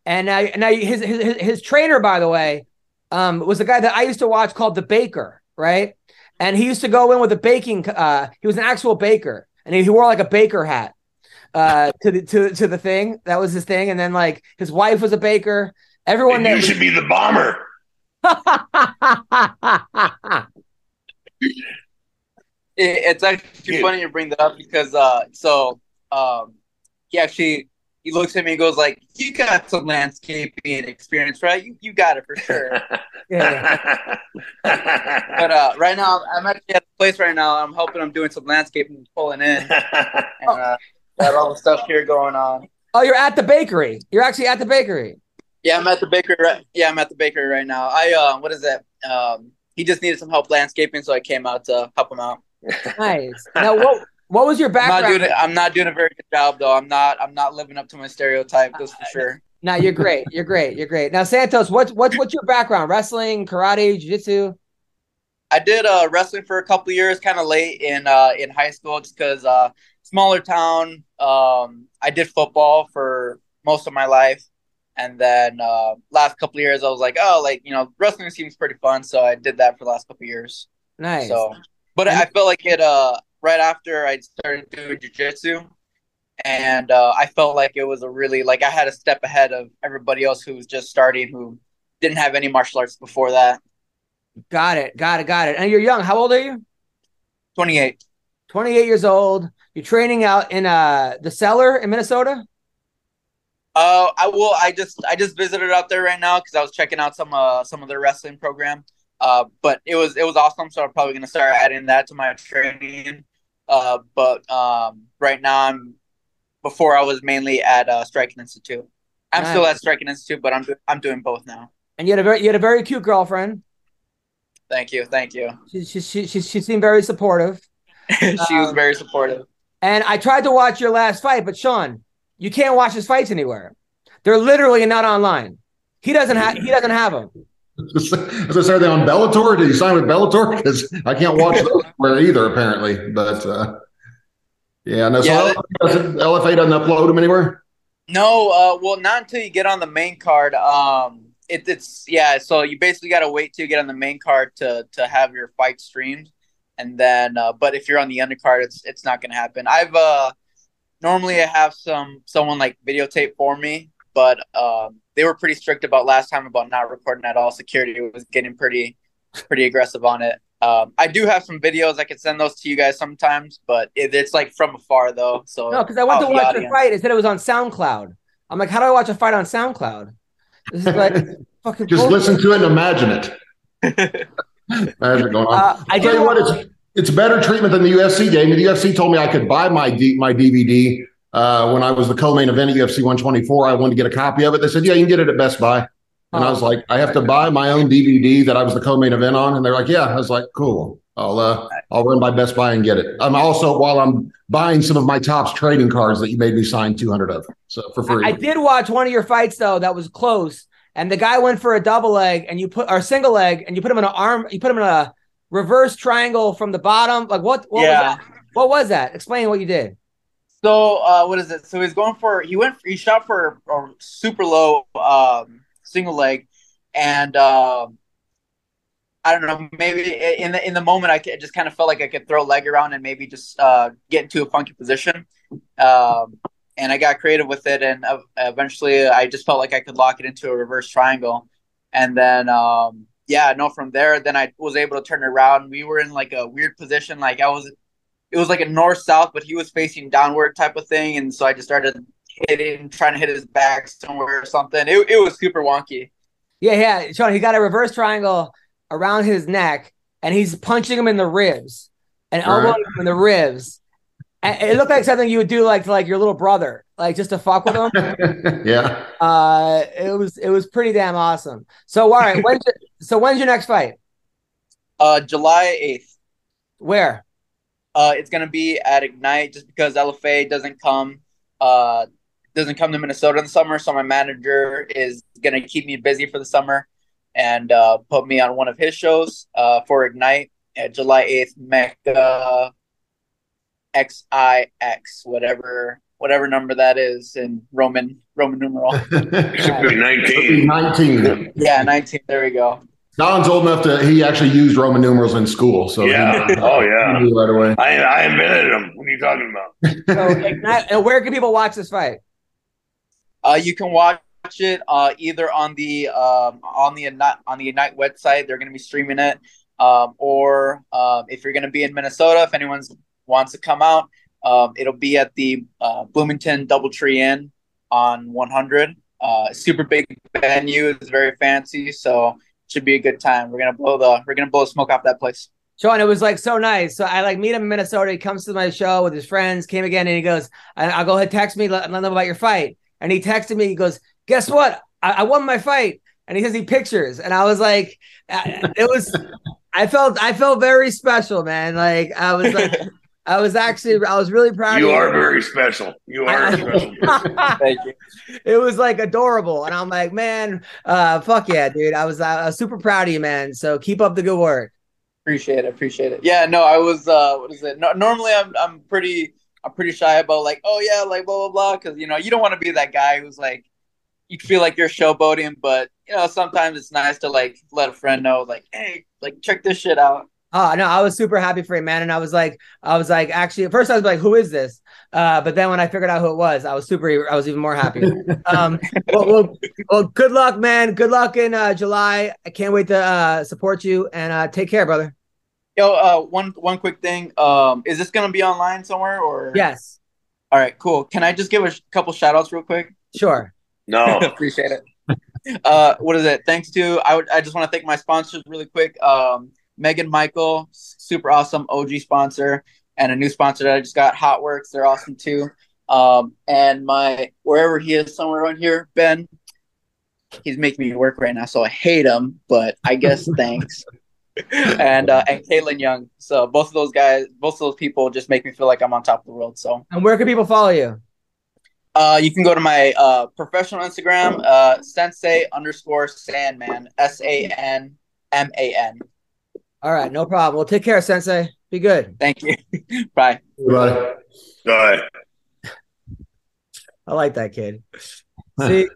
And now now his his his- his trainer by the way um was a guy that I used to watch called the Baker, right? And he used to go in with a baking uh he was an actual baker and he wore like a baker hat uh to the to to the thing. That was his thing and then like his wife was a baker. Everyone And you that should be the bomber. It, it's actually Yeah. funny you bring that up because uh, so um, he actually he looks at me and goes like, "You got some landscaping experience, right? You you got it for sure." yeah. but uh, right now, I'm actually at a place right now. I'm helping him doing some landscaping, pulling in, and uh, got all the stuff here going on. Oh, you're at the bakery. You're actually at the bakery. Yeah, I'm at the bakery. Right, yeah, I'm at the bakery right now. I uh, what is that? Um, he just needed some help landscaping, so I came out to help him out. Nice. Now, what what was your I'm not background? doing. I'm not doing a very good job though. I'm not. I'm not living up to my stereotype. That's for sure. No, you're great. You're great. You're great. Now, Santos, what's what's what's your background? Wrestling, karate, jiu-jitsu? I did uh, wrestling for a couple years, kind of late in uh, in high school, just because uh, smaller town. Um, I did football for most of my life, and then uh, last couple of years, I was like, oh, like you know, wrestling seems pretty fun, so I did that for the last couple of years. Nice. So, but I felt like it uh, right after I started doing jujitsu, and uh, I felt like it was a really like I had a step ahead of everybody else who was just starting, who didn't have any martial arts before that. Got it. Got it. Got it. And you're young. How old are you? Twenty eight. 28 years old. You're training out in uh the cellar in Minnesota? Uh, I will. I just I just visited out there right now because I was checking out some uh some of their wrestling program. Uh, but it was it was awesome. So I'm probably gonna start adding that to my training. Uh, but um, right now I'm before I was mainly at uh, Striking Institute. I'm still at Striking Institute, but I'm do- I'm doing both now. And you had a very you had a very cute girlfriend. Thank you, thank you. She she she she, she seemed very supportive. she was Um, very supportive. And I tried to watch your last fight, but Sean, you can't watch his fights anywhere. They're literally not online. He doesn't have he doesn't have them. As I say, are they on Bellator? Did you sign with Bellator? Because I can't watch those either, apparently. But uh, yeah, no. So Yeah, doesn't, LFA doesn't upload them anywhere. No, uh, well, not until you get on the main card. Um, it, it's yeah. So you basically got to wait till you get on the main card to to have your fight streamed, and then. Uh, but if you're on the undercard, it's it's not going to happen. I've uh, normally I have some someone like videotape for me, but um, they were pretty strict about last time about not recording at all. Security was getting pretty pretty aggressive on it. Um, I do have some videos. I could send those to you guys sometimes, but it, it's like from afar though. So No, because I went to the watch your audience. fight. It said it was on SoundCloud. I'm like, how do I watch a fight on SoundCloud? This is like fucking Just bullshit. listen to it and imagine it. imagine going on. Uh, I I tell you what, it's it's better treatment than the UFC game. The UFC told me I could buy my D, my DVD uh, when I was the co-main event at UFC 124. I wanted to get a copy of it. They said, "Yeah, you can get it at Best Buy." And I was like, "I have to buy my own DVD that I was the co-main event on." And they're like, "Yeah." I was like, "Cool. I'll uh, I'll run by Best Buy and get it." I'm also while I'm buying some of my Topps trading cards that you made me sign 200 of, so for free. I did watch one of your fights though that was close, and the guy went for a double leg, and you put or single leg, and you put him in an arm, you put him in a reverse triangle from the bottom. Like what? What Yeah. was that? What was that? Explain what you did. So uh, what is it? So he's going for he went he shot for a super low um, single leg, and um, I don't know maybe in the in the moment I just kind of felt like I could throw a leg around and maybe just uh, get into a funky position, um, and I got creative with it, and eventually I just felt like I could lock it into a reverse triangle, and then um, yeah no from there then I was able to turn around. We were in like a weird position, like I was it was like a north south, but he was facing downward type of thing, and so I just started hitting, trying to hit his back somewhere or something. It, it was super wonky. Yeah, yeah, Sean. He got a reverse triangle around his neck, and he's punching him in the ribs and Right. elbowing him in the ribs. And it looked like something you would do, like to like your little brother, like just to fuck with him. yeah. uh, it was it was pretty damn awesome. So, all right, when's your, so when's your next fight? Uh, July eighth. Where? Uh, it's gonna be at Ignite just because LFA doesn't come. Uh, doesn't come to Minnesota in the summer, so my manager is gonna keep me busy for the summer, and uh, put me on one of his shows. Uh, for Ignite at July eighth, Mecca XIX, whatever whatever number that is in Roman Roman numeral. It should be 19. 19. yeah, nineteen. There we go. Don's old enough to, he actually used Roman numerals in school. So he- Yeah. Oh, yeah. he knew right away. I, I invented them. What are you talking about? So, Ignite, and where can people watch this fight? Uh, you can watch it uh, either on the um, on the Ignite, on the Ignite website. They're going to be streaming it, um, or um, if you're going to be in Minnesota, if anyone wants to come out, um, it'll be at the uh, Bloomington DoubleTree Inn on 100. Uh, super big venue. It's very fancy, so should be a good time. We're gonna blow the we're gonna blow smoke off that place. Sean, it was like so nice. So I like meet him in Minnesota. He comes to my show with his friends. Came again, and he goes, I, "I'll go ahead, text me, let, let them know about your fight." And he texted me. He goes, "Guess what? I, I won my fight." And he says he pictures, and I was like, uh, "It was." I felt I felt very special, man. Like I was like, I was actually I was really proud. You of are very special. You are special. Thank you. it was like adorable, and I'm like, man, uh, fuck yeah, dude. I was I was super proud of you, man. So keep up the good work. Appreciate it. Appreciate it. Yeah, no, I was. Uh, what is it? No, normally, I'm I'm pretty I'm pretty shy about like, oh yeah, like blah blah blah, because you know you don't want to be that guy who's like, you feel like you're showboating, but you know sometimes it's nice to like let a friend know, like, hey, like check this shit out. Oh no, I was super happy for you, man. And I was like, I was like, actually, at first I was like, who is this? Uh, but then when I figured out who it was, I was super, I was even more happy. um, well, well, well, good luck, man. Good luck in uh, July. I can't wait to uh, support you and uh, take care, brother. Yo, uh, one one quick thing. Um, is this gonna be online somewhere or? Yes, All right, cool. Can I just give a sh- couple shout outs real quick? sure. No. Appreciate it. Uh, what is it? Thanks to I I just want to thank my sponsors really quick. Um, Megan Michael, super awesome OG sponsor, and a new sponsor that I just got, Hotworks. They're awesome too. Um, and my wherever he is, somewhere around here, Ben. He's making me work right now, so I hate him, but I guess thanks. and uh, and Caitlin Young. So both of those guys, both of those people, just make me feel like I'm on top of the world. So And where can people follow you? uh, you can go to my uh, professional Instagram, uh, sensei underscore Sandman, S A N M A N. All right, no problem. Well, take care, Sensei. Be good. Thank you. Bye. Everybody. Go ahead. I like that kid. See,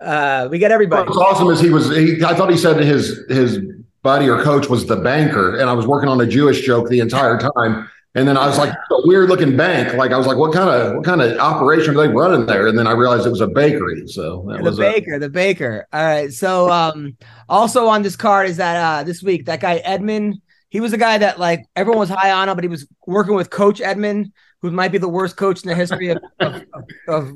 uh, we got everybody. What's awesome is he was. He, I thought he said his his buddy or coach was the banker, and I was working on a Jewish joke the entire time. And then I was like, a weird looking bank. Like I was like, what kind of what kind of operation are they running there? And then I realized it was a bakery. So that the was a, baker, the baker. All right. So um also on this card is that uh this week that guy Edmen, he was a guy that like everyone was high on him, but he was working with Coach Edmund, who might be the worst coach in the history of of, of,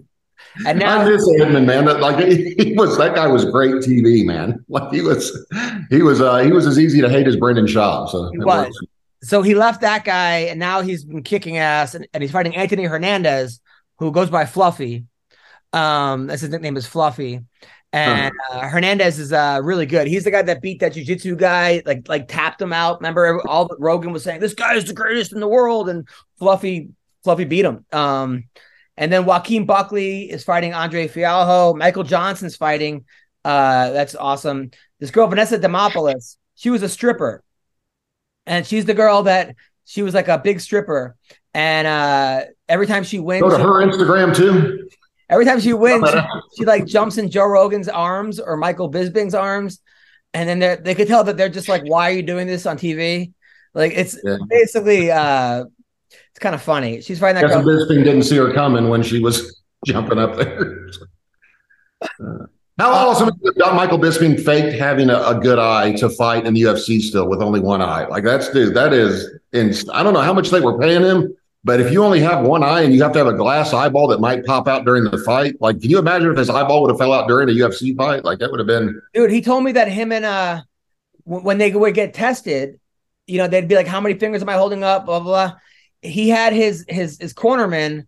and I now miss Edmund, man. That, like he was that guy was great TV, man. Like he was, he was, uh, he was as easy to hate as Brendan Schaub. So He it was. So he left that guy and now he's been kicking ass and, and he's fighting Anthony Hernandez, who goes by Fluffy. Um, that's his nickname is Fluffy. And uh, Hernandez is uh, really good. He's the guy that beat that jiu-jitsu guy, like like tapped him out. Remember, all Rogan was saying this guy is the greatest in the world, and Fluffy Fluffy beat him. Um, and then Joaquin Buckley is fighting Andre Fialho. Michael Johnson's fighting. Uh, that's awesome. This girl Vanessa Demopoulos, she was a stripper. And she's the girl that she was like a big stripper, and uh, every time she wins, Go to she- her Instagram too. Every time she wins, she, she, like jumps in Joe Rogan's arms or Michael Bisping's arms, and then they they could tell that they're just like, "Why are you doing this on TV?" Like it's Yeah. basically uh, it's kind of funny. She's fighting that girl. Bisping didn't see her coming when she was jumping up there. Uh, How awesome is that Michael Bisping faked having a, a good eye to fight in the UFC still with only one eye? Like that's dude, that is I don't know how much they were paying him, but if you only have one eye and you have to have a glass eyeball that might pop out during the fight, like can you imagine if his eyeball would have fell out during a UFC fight? Like that would have been Dude, he told me that him and uh, when they would get tested, you know, they'd be like, "How many fingers am I holding up?" Blah blah. blah. He had his his his cornerman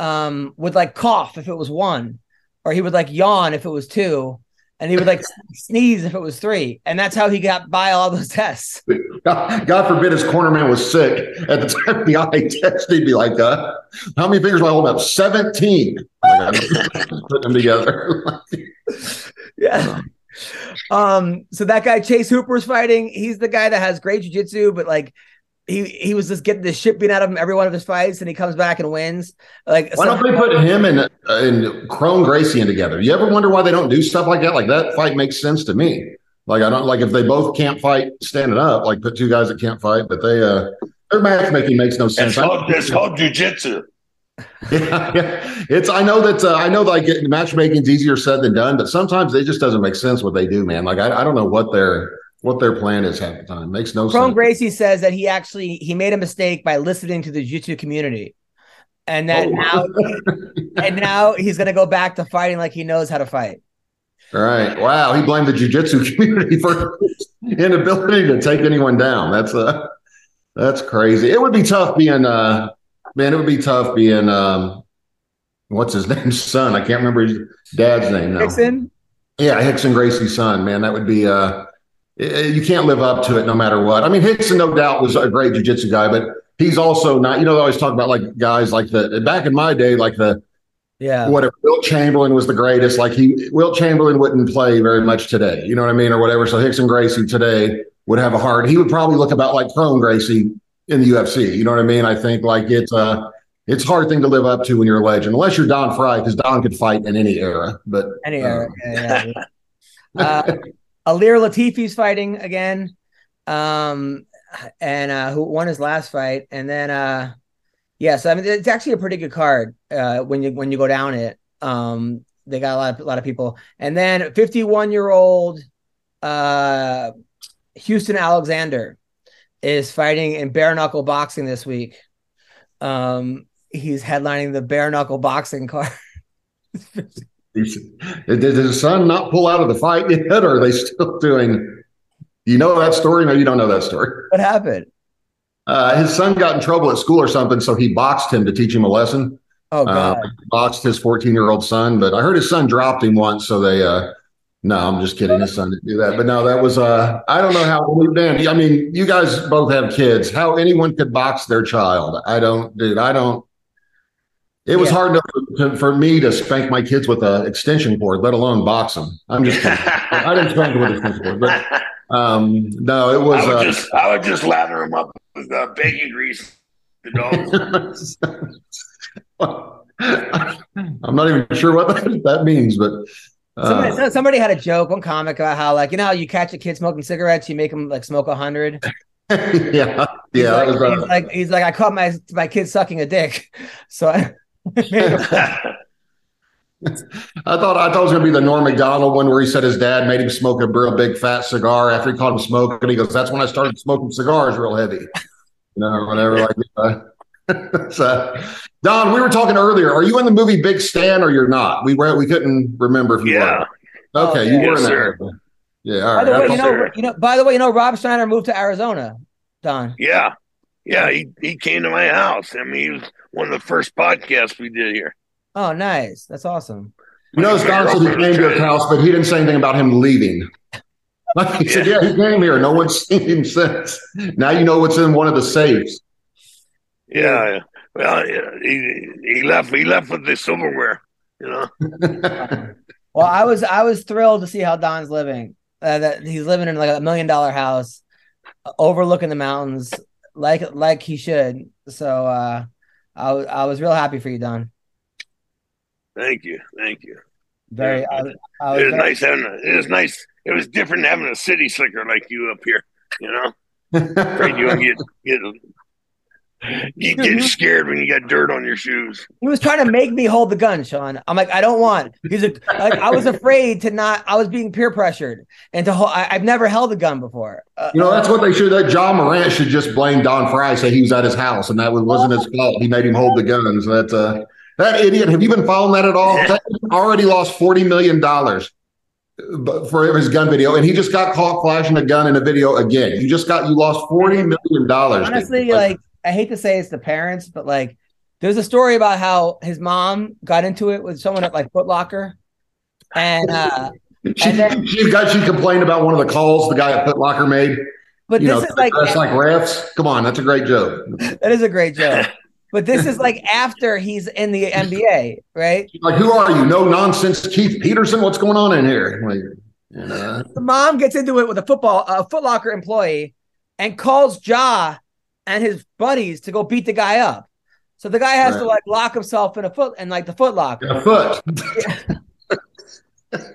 um would like cough if it was one, or he would like yawn if it was two, and he would like sneeze if it was three, and that's how he got by all those tests. God, God forbid his cornerman was sick at the time of the eye test. He'd be like, uh, how many fingers do I hold up? 17. Put them together. Yeah. Um, so that guy Chase Hooper's fighting. He's the guy that has great jujitsu, but like he he was just getting the shit beat out of him every one of his fights, and he comes back and wins. Like Why don't they put him and uh, and Kron Gracie in together? You ever wonder why they don't do stuff like that? Like that fight makes sense to me. Like I don't like if they both can't fight standing up, like put two guys that can't fight, but they uh their matchmaking makes no sense. It's called, it's called jujitsu. yeah, yeah. It's I know that uh, I know like it, matchmaking's easier said than done, but sometimes it just doesn't make sense what they do, man. Like I, I don't know what their what their plan is half the time. makes no sense. Gracie says that he actually he made a mistake by listening to the jiu-jitsu community. And that Oh. now and now he's gonna go back to fighting like he knows how to fight. All right. Wow. He blamed the jujitsu community for his inability to take anyone down. That's uh that's crazy. It would be tough being uh man, it would be tough being um what's his name's son? I can't remember his dad's name now. Dixon? Yeah, Rickson Gracie's son, man. That would be uh you can't live up to it no matter what. I mean, Rickson no doubt was a great jujitsu guy, but he's also not, you know, they always talk about like guys like the back in my day, like the Yeah. whatever. Wilt Chamberlain was the greatest. Like he, Wilt Chamberlain wouldn't play very much today. You know what I mean, or whatever. So Rickson Gracie today would have a hard. He would probably look about like Kron Gracie in the UFC. You know what I mean? I think like it's uh it's a hard thing to live up to when you're a legend, unless you're Don Frye, because Don could fight in any era. But Any era. Yeah, yeah. uh, Ilir Latifi's fighting again. Um and uh who won his last fight. And then uh yeah, so I mean it's actually a pretty good card uh when you when you go down it. Um they got a lot of a lot of people. And then 51 year old uh Houston Alexander is fighting in bare knuckle boxing this week. Um he's headlining the bare knuckle boxing card. did his son not pull out of the fight yet, or are they still doing? You know that story? No, you don't know that story. what happened? Uh, his son got in trouble at school or something, so he boxed him to teach him a lesson. Oh Uh, god. boxed his 14 year old son, but I heard his son dropped him once. So they, uh, no, I'm just kidding. His son didn't do that. But no, that was, uh, I don't know how, man, I mean, you guys both have kids. How anyone could box their child. I don't, dude, I don't. It was Yeah. hard enough to, for me to spank my kids with an extension cord, let alone box them. I'm just kidding. I didn't spank them with an extension cord, but um, no, it was. I would Uh, just I would just lather them up with uh, bacon grease. The dogs. I'm not even sure what that, that means, but uh, Somebody, somebody had a joke, one comic about how, like, you know, how you catch a kid smoking cigarettes, you make him like smoke a hundred. yeah, He's yeah, like, that was, uh, he's like, he's like, I caught my my kid sucking a dick, so I made him- I thought I thought it was going to be the Norm Macdonald one where he said his dad made him smoke a real big fat cigar after he caught him smoking. He goes, "That's when I started smoking cigars real heavy." You know, whatever. Like, uh, so, Don, we were talking earlier. Are you in the movie Big Stan or you're not? We were we couldn't remember if you yeah. were. Okay, Oh, you yeah. were Yes, in sir. Yeah, all by the way, you know, sir. you know, by the way, you know, Rob Schneider moved to Arizona. Don, Yeah. Yeah. He, he came to my house. I mean, he was one of the first podcasts we did here. oh, nice, that's awesome. You know, Don said he came to your house, but he didn't say anything about him leaving. Like he said, yeah, he came here. No one's seen him since. Now you know what's in one of the safes. Yeah. Well, yeah, he, he left. He left with the silverware. You know. Well, I was I was thrilled to see how Don's living. Uh, that he's living in like a million dollar house. overlooking the mountains like like he should. So uh, I was I was real happy for you, Don. Thank you, thank you. Very. I, I was It was very- nice having. A, it was nice. It was different having a city slicker like you up here. You know, afraid you don't get get you get scared when you got dirt on your shoes. He was trying to make me hold the gun, Sean. I'm like, I don't want. He's like, like I was afraid to not. I was being peer pressured, and to hold. I, I've never held a gun before. Uh, You know, that's what they should. That Ja Morant should just blame Don Frye, say he was at his house, and that was, wasn't his fault. He made him hold the gun. guns. That uh, that idiot. Have you been following that at all? That already lost forty million dollars for his gun video, and he just got caught flashing a gun in a video again. You just got you lost forty million dollars. honestly, like I hate to say it's the parents, but like there's a story about how his mom got into it with someone at like Foot Locker, and uh, she, and then she got she complained about one of the calls the guy at Foot Locker made. But You this know, is like that's like refs. Come on, that's a great joke. that is a great joke. But this is like after he's in the NBA, right? Like, who are you? No nonsense, Keith Peterson. What's going on in here? Like, you know, The mom gets into it with a football a Foot Locker employee and calls Ja and his buddies to go beat the guy up. So the guy has to like lock himself in a foot and like the Foot Locker. a foot.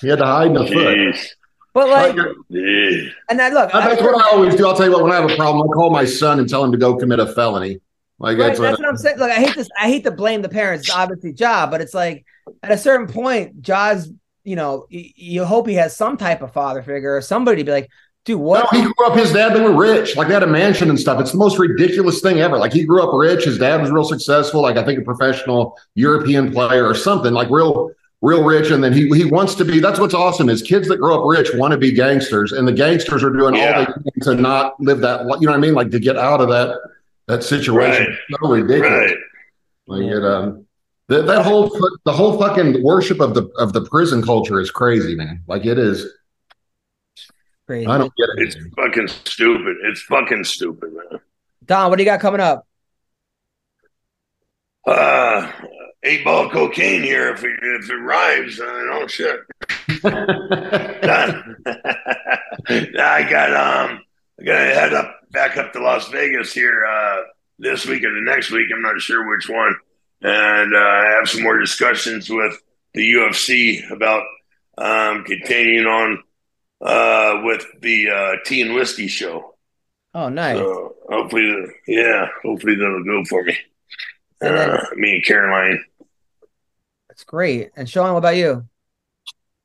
he had to hide in a foot. Jeez. But like, Yeah. and then look, That's what I always do. I'll tell you what. When I have a problem, I call my son and tell him to go commit a felony. Like Right, that's, that's, what. what I'm saying. Look, I hate this. I hate to blame the parents. It's obviously Ja, but it's like at a certain point, Ja's. You know, y- you hope he has some type of father figure or somebody to be like, dude, No, what? he grew up. His dad, they were rich. Like they had a mansion and stuff. It's the most ridiculous thing ever. Like he grew up rich. His dad was real successful. Like I think a professional European player or something. Like real, real rich. And then he he wants to be. That's what's awesome is kids that grow up rich want to be gangsters, and the gangsters are doing all Yeah. they can to not live that. You know what I mean? Like to get out of that that situation. Right. So ridiculous. Right. Like it, um, that, that whole the whole fucking worship of the of the prison culture is crazy, man. Like it is. Crazy. I don't get it. It's fucking stupid. It's fucking stupid, man. Don, what do you got coming up? Uh, eight ball cocaine here. If it, if it rhymes, uh, oh shit. I got um, I got to head up back up to Las Vegas here uh, this week or the next week. I'm not sure which one, and uh, I have some more discussions with the UFC about um, continuing on uh, with the uh, tea and whiskey show. Oh, nice. So hopefully, yeah, hopefully that'll go for me. And then- Uh, me and Caroline. That's great. And Sean, what about you?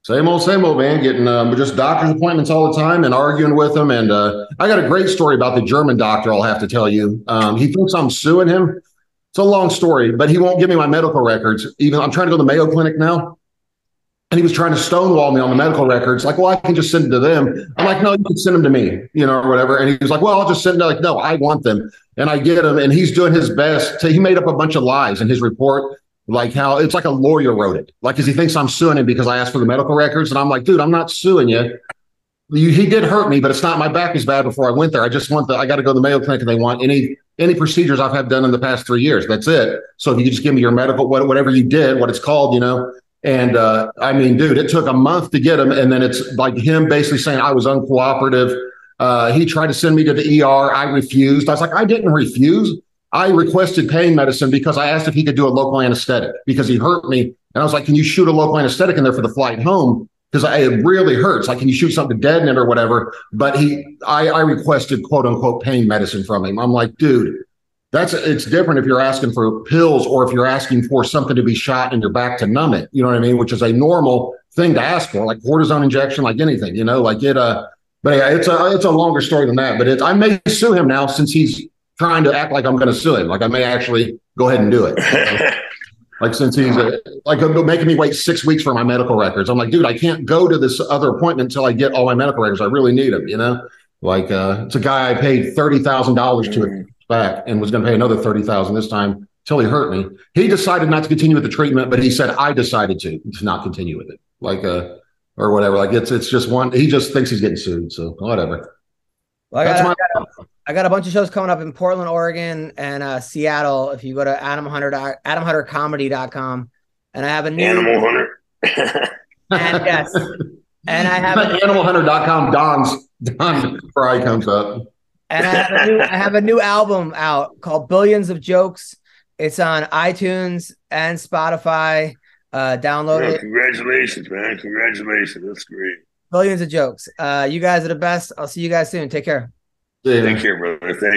Same old, same old, man. Getting um, just doctor's appointments all the time and arguing with them. And uh, I got a great story about the German doctor. I'll have to tell you. Um, he thinks I'm suing him. It's a long story, but he won't give me my medical records. Even I'm trying to go to the Mayo Clinic now, and he was trying to stonewall me on the medical records. Like, well, I can just send them to them. I'm like, no, you can send them to me, you know, or whatever. And he was like, well, I'll just send them. Like, no, I want them, and I get them. And he's doing his best. To, he made up a bunch of lies in his report like how it's like a lawyer wrote it, like because he thinks I'm suing him because I asked for the medical records, and I'm like, dude, I'm not suing you. You, he did hurt me, but it's not my back is bad before I went there. I just want the I got to go to the Mayo Clinic and they want any any procedures I've had done in the past three years. That's it. So if you could just give me your medical what, whatever you did, what it's called, you know. And uh, I mean, dude, it took a month to get him, and then it's like him basically saying I was uncooperative. Uh, he tried to send me to the ER. I refused. I was like, I didn't refuse. I requested pain medicine because I asked if he could do a local anesthetic because he hurt me. And I was like, can you shoot a local anesthetic in there for the flight home? Because it really hurts. Like, can you shoot something to deaden it or whatever? But he, I, I requested quote unquote pain medicine from him. I'm like, dude, that's it's different if you're asking for pills or if you're asking for something to be shot in your back to numb it. You know what I mean? Which is a normal thing to ask for, like cortisone injection, like anything. You know, like it. Uh, but yeah, it's a it's a longer story than that. But it's I may sue him now since he's trying to act like I'm going to sue him. Like I may actually go ahead and do it. like since he's uh, like uh, making me wait six weeks for my medical records. I'm like, dude, I can't go to this other appointment until I get all my medical records. I really need them. You know, like uh, it's a guy I paid thirty thousand dollars to back and was going to pay another thirty thousand this time till he hurt me. He decided not to continue with the treatment, but he said I decided to to not continue with it. Like uh or whatever. Like it's it's just one. He just thinks he's getting sued. So whatever. Well, I, got, my- I, got a, I got a bunch of shows coming up in Portland, Oregon, and uh, Seattle. If you go to Adam Hunter, AdamHunterComedy.com, and I have a new Animal Hunter. and yes, And I have a, animalhunter.com. Don's Don Frye comes up. And I have a new I have a new album out called Billions of Jokes. It's on iTunes and Spotify. Uh, download Yeah, it. congratulations, man. Congratulations. That's great. Billions of jokes. Uh, you guys are the best. I'll see you guys soon. Take care. Yeah. Take care, brother. Thank